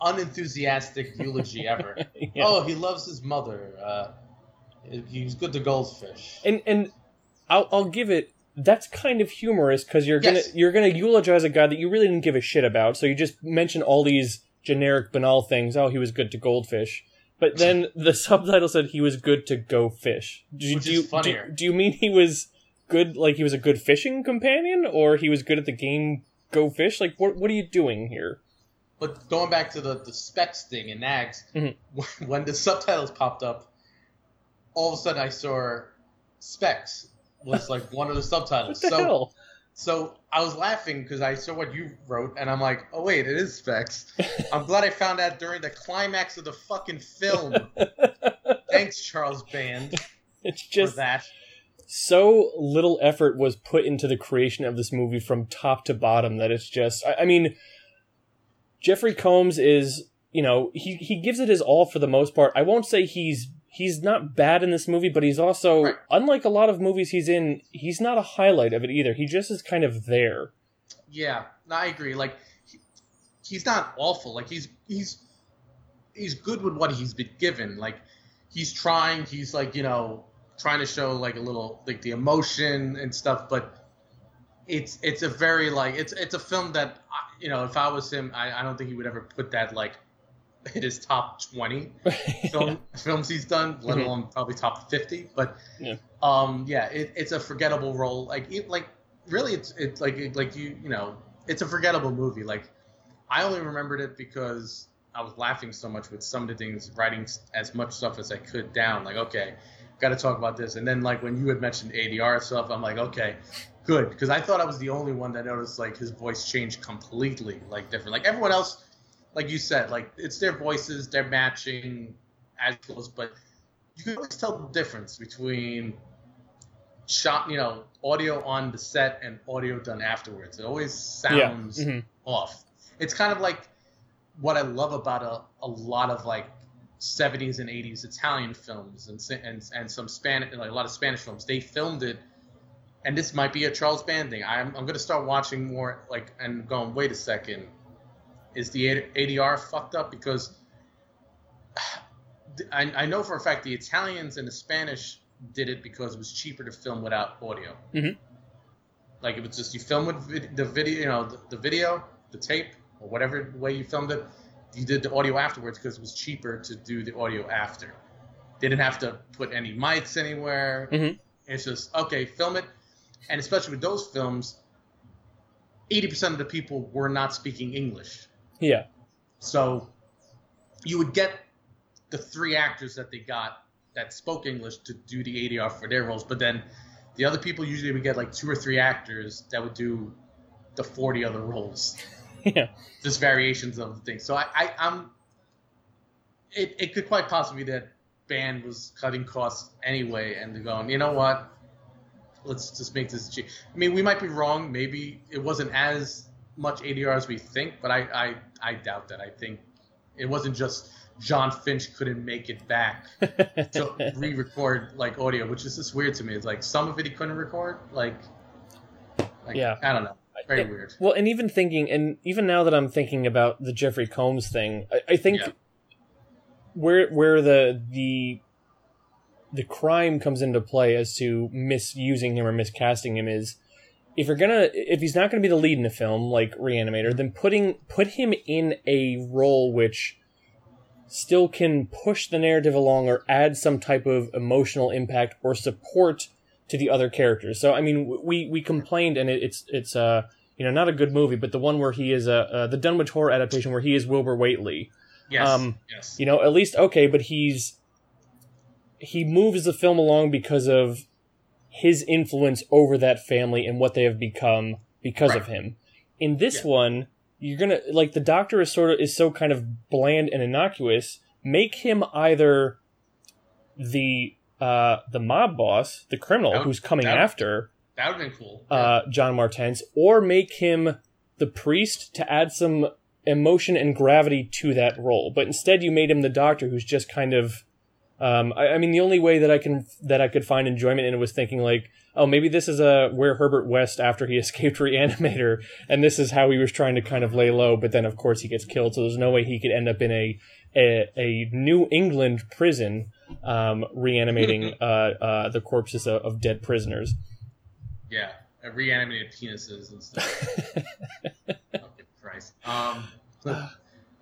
[SPEAKER 2] unenthusiastic eulogy ever.
[SPEAKER 1] Yeah.
[SPEAKER 2] Oh, he loves his mother. Uh, he's good to goldfish.
[SPEAKER 1] and and I'll I'll give it that's kind of humorous because you're
[SPEAKER 2] Yes.
[SPEAKER 1] gonna you're gonna eulogize a guy that you really didn't give a shit about, so you just mention all these generic banal things. Oh, he was good to goldfish, but then the subtitle said he was good to go fish. Do, you-
[SPEAKER 2] Which
[SPEAKER 1] do
[SPEAKER 2] is
[SPEAKER 1] you, do,
[SPEAKER 2] funnier.
[SPEAKER 1] do you mean he was good, like he was a good fishing companion, or he was good at the game Go Fish? Like what what are you doing here?
[SPEAKER 2] But going back to the the specs thing in Nags,
[SPEAKER 1] Mhm.
[SPEAKER 2] when the subtitles popped up, all of a sudden I saw specs was like one of the subtitles.
[SPEAKER 1] What the
[SPEAKER 2] so
[SPEAKER 1] hell?
[SPEAKER 2] So I was laughing because I saw what you wrote, and I'm like, oh wait, it is Specs. I'm glad I found that during the climax of the fucking film. Thanks, Charles Band,
[SPEAKER 1] It's just
[SPEAKER 2] that.
[SPEAKER 1] so little effort was put into the creation of this movie from top to bottom that it's just I, I mean Jeffrey Combs is you know he he gives it his all for the most part. I won't say he's he's not bad in this movie, but he's also
[SPEAKER 2] Right.
[SPEAKER 1] unlike a lot of movies he's in, he's not a highlight of it either. He just is kind of there.
[SPEAKER 2] Yeah, no, I agree. Like, he, he's not awful. Like he's he's he's good with what he's been given. Like he's trying. He's like you know trying to show like a little like the emotion and stuff. But it's it's a very like it's it's a film that you know if I was him, I, I don't think he would ever put that like his top 20 film, yeah. films he's done, let mm-hmm. alone probably top 50. But yeah, um, yeah it, it's a forgettable role. Like, it, like really, it's it's like like you you know, it's a forgettable movie. Like, I only remembered it because I was laughing so much with some of the things, writing as much stuff as I could down. Like, okay, got to talk about this. And then like when you had mentioned ADR stuff, I'm like, okay, good, because I thought I was the only one that noticed like his voice changed completely, like different. Like everyone else, like you said, like it's their voices, they're matching as close, but you can always tell the difference between shot, you know, audio on the set and audio done afterwards. It always sounds yeah. mm-hmm. off. It's kind of like what I love about a, a lot of like 70s and 80s Italian films and and and some Spanish like a lot of Spanish films. They filmed it, and this might be a Charles Band thing. I'm I'm gonna start watching more like and going. Wait a second, is the ADR fucked up? Because I I know for a fact the Italians and the Spanish did it because it was cheaper to film without audio.
[SPEAKER 1] Mm-hmm.
[SPEAKER 2] Like it was just you film with the video, you know, the, the video, the tape, or whatever way you filmed it you did the audio afterwards because it was cheaper to do the audio after. They didn't have to put any mics anywhere.
[SPEAKER 1] Mm-hmm.
[SPEAKER 2] It's just okay, film it, and especially with those films, eighty percent of the people were not speaking English.
[SPEAKER 1] Yeah.
[SPEAKER 2] So you would get the three actors that they got that spoke English to do the ADR for their roles, but then the other people usually would get like two or three actors that would do the 40 other roles.
[SPEAKER 1] yeah.
[SPEAKER 2] Just variations of the thing. So I, I I'm. It it could quite possibly be that band was cutting costs anyway, and they're going, you know what? Let's just make this cheap. I mean, we might be wrong. Maybe it wasn't as much ADR as we think, but I I, I doubt that. I think it wasn't just Jon Finch couldn't make it back to re-record like audio, which is just weird to me. It's like some of it he couldn't record, like, like
[SPEAKER 1] yeah,
[SPEAKER 2] I don't know. Very weird.
[SPEAKER 1] Well, and even thinking, and even now that I'm thinking about the Jeffrey Combs thing, I, I think yeah. where where the the the crime comes into play as to misusing him or miscasting him is if you're gonna if he's not gonna be the lead in a film like Reanimator, then putting put him in a role which still can push the narrative along or add some type of emotional impact or support to the other characters. So I mean, we we complained, and it, it's it's uh you know not a good movie, but the one where he is a uh, uh, the Dunwich Horror adaptation where he is Wilbur Whateley.
[SPEAKER 2] Yes. Um, yes.
[SPEAKER 1] You know, at least okay, but he's he moves the film along because of his influence over that family and what they have become because right. of him. In this yeah. one, you're gonna like the doctor is sort of is so kind of bland and innocuous. Make him either the uh, the mob boss, the criminal would, who's coming that after.
[SPEAKER 2] That would have been cool.
[SPEAKER 1] Uh, John Martense, or make him the priest to add some emotion and gravity to that role. But instead, you made him the doctor, who's just kind of. Um, I, I, mean, the only way that I can that I could find enjoyment in it was thinking like, oh, maybe this is a where Herbert West after he escaped Reanimator, and this is how he was trying to kind of lay low. But then, of course, he gets killed, so there's no way he could end up in a a, a New England prison um, reanimating uh, uh, the corpses of, of, dead prisoners.
[SPEAKER 2] Yeah, reanimated penises and stuff. Christ. Um,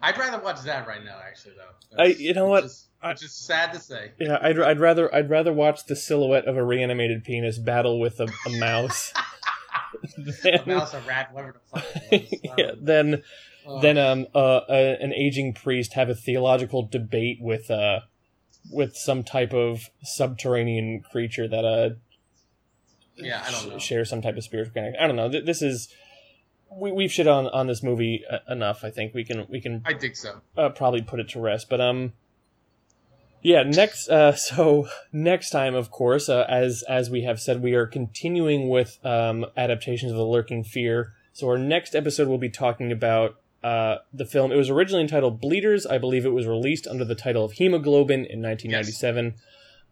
[SPEAKER 2] I'd rather watch that right now, actually, though.
[SPEAKER 1] That's, I, you know what? Just,
[SPEAKER 2] I, just sad to say.
[SPEAKER 1] Yeah, I'd, I'd rather I'd rather watch the silhouette of a reanimated penis battle with a, a mouse.
[SPEAKER 2] than, a mouse, a rat, whatever the fuck.
[SPEAKER 1] yeah, um, then oh. then um uh, an aging priest have a theological debate with uh with some type of subterranean creature that uh
[SPEAKER 2] yeah I don't know.
[SPEAKER 1] share some type of spiritual connection. I don't know. This is we we've shit on on this movie uh, enough. I think we can we can.
[SPEAKER 2] I think so.
[SPEAKER 1] Uh, probably put it to rest, but um. Yeah, next. Uh, so next time, of course, uh, as as we have said, we are continuing with um, adaptations of the Lurking Fear. So our next episode will be talking about uh, the film. It was originally entitled Bleeders. I believe it was released under the title of Hemoglobin in 1997. Yes.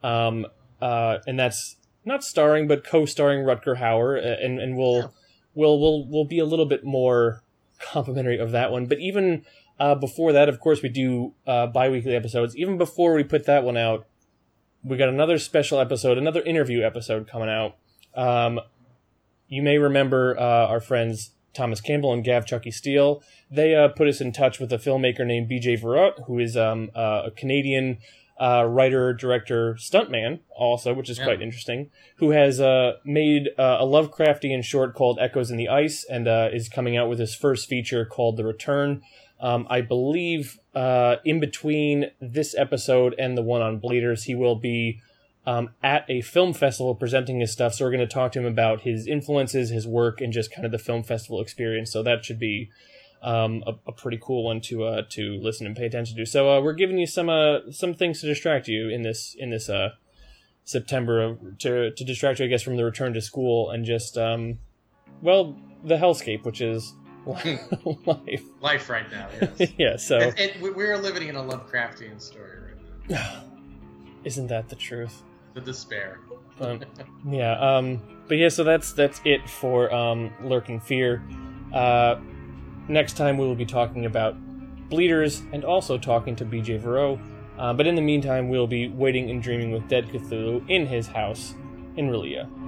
[SPEAKER 1] Um, uh, and that's not starring, but co-starring Rutger Hauer, uh, and and we'll yeah. We'll we'll we'll be a little bit more complimentary of that one. But even uh, before that, of course, we do uh, bi-weekly episodes. Even before we put that one out, we got another special episode, another interview episode coming out. Um, you may remember uh, our friends Thomas Campbell and Gav Chucky Steele. They uh, put us in touch with a filmmaker named BJ Verrett, who is um, uh, a Canadian uh, writer, director, stuntman, also, which is
[SPEAKER 2] Yeah.
[SPEAKER 1] quite interesting, who has uh, made uh, a Lovecraftian short called Echoes in the Ice and uh, is coming out with his first feature called The Return. Um, I believe uh, in between this episode and the one on Bleeders, he will be um, at a film festival presenting his stuff. So we're going to talk to him about his influences, his work, and just kind of the film festival experience. So that should be um, a, a pretty cool one to uh, to listen and pay attention to. So uh, we're giving you some uh, some things to distract you in this in this uh, September of- to to distract you, I guess, from the return to school and just um, well the hellscape, which is life.
[SPEAKER 2] Life right now. Yes.
[SPEAKER 1] yeah. So
[SPEAKER 2] It- it- we- we're living in a Lovecraftian story right now.
[SPEAKER 1] isn't that the truth?
[SPEAKER 2] The despair.
[SPEAKER 1] Um, yeah. Um. But yeah. So that's that's it for um lurking fear. Uh, next time we will be talking about bleeders and also talking to BJ Vero. Uh, but in the meantime, we'll be waiting and dreaming with Dead Cthulhu in his house in R'lyeh.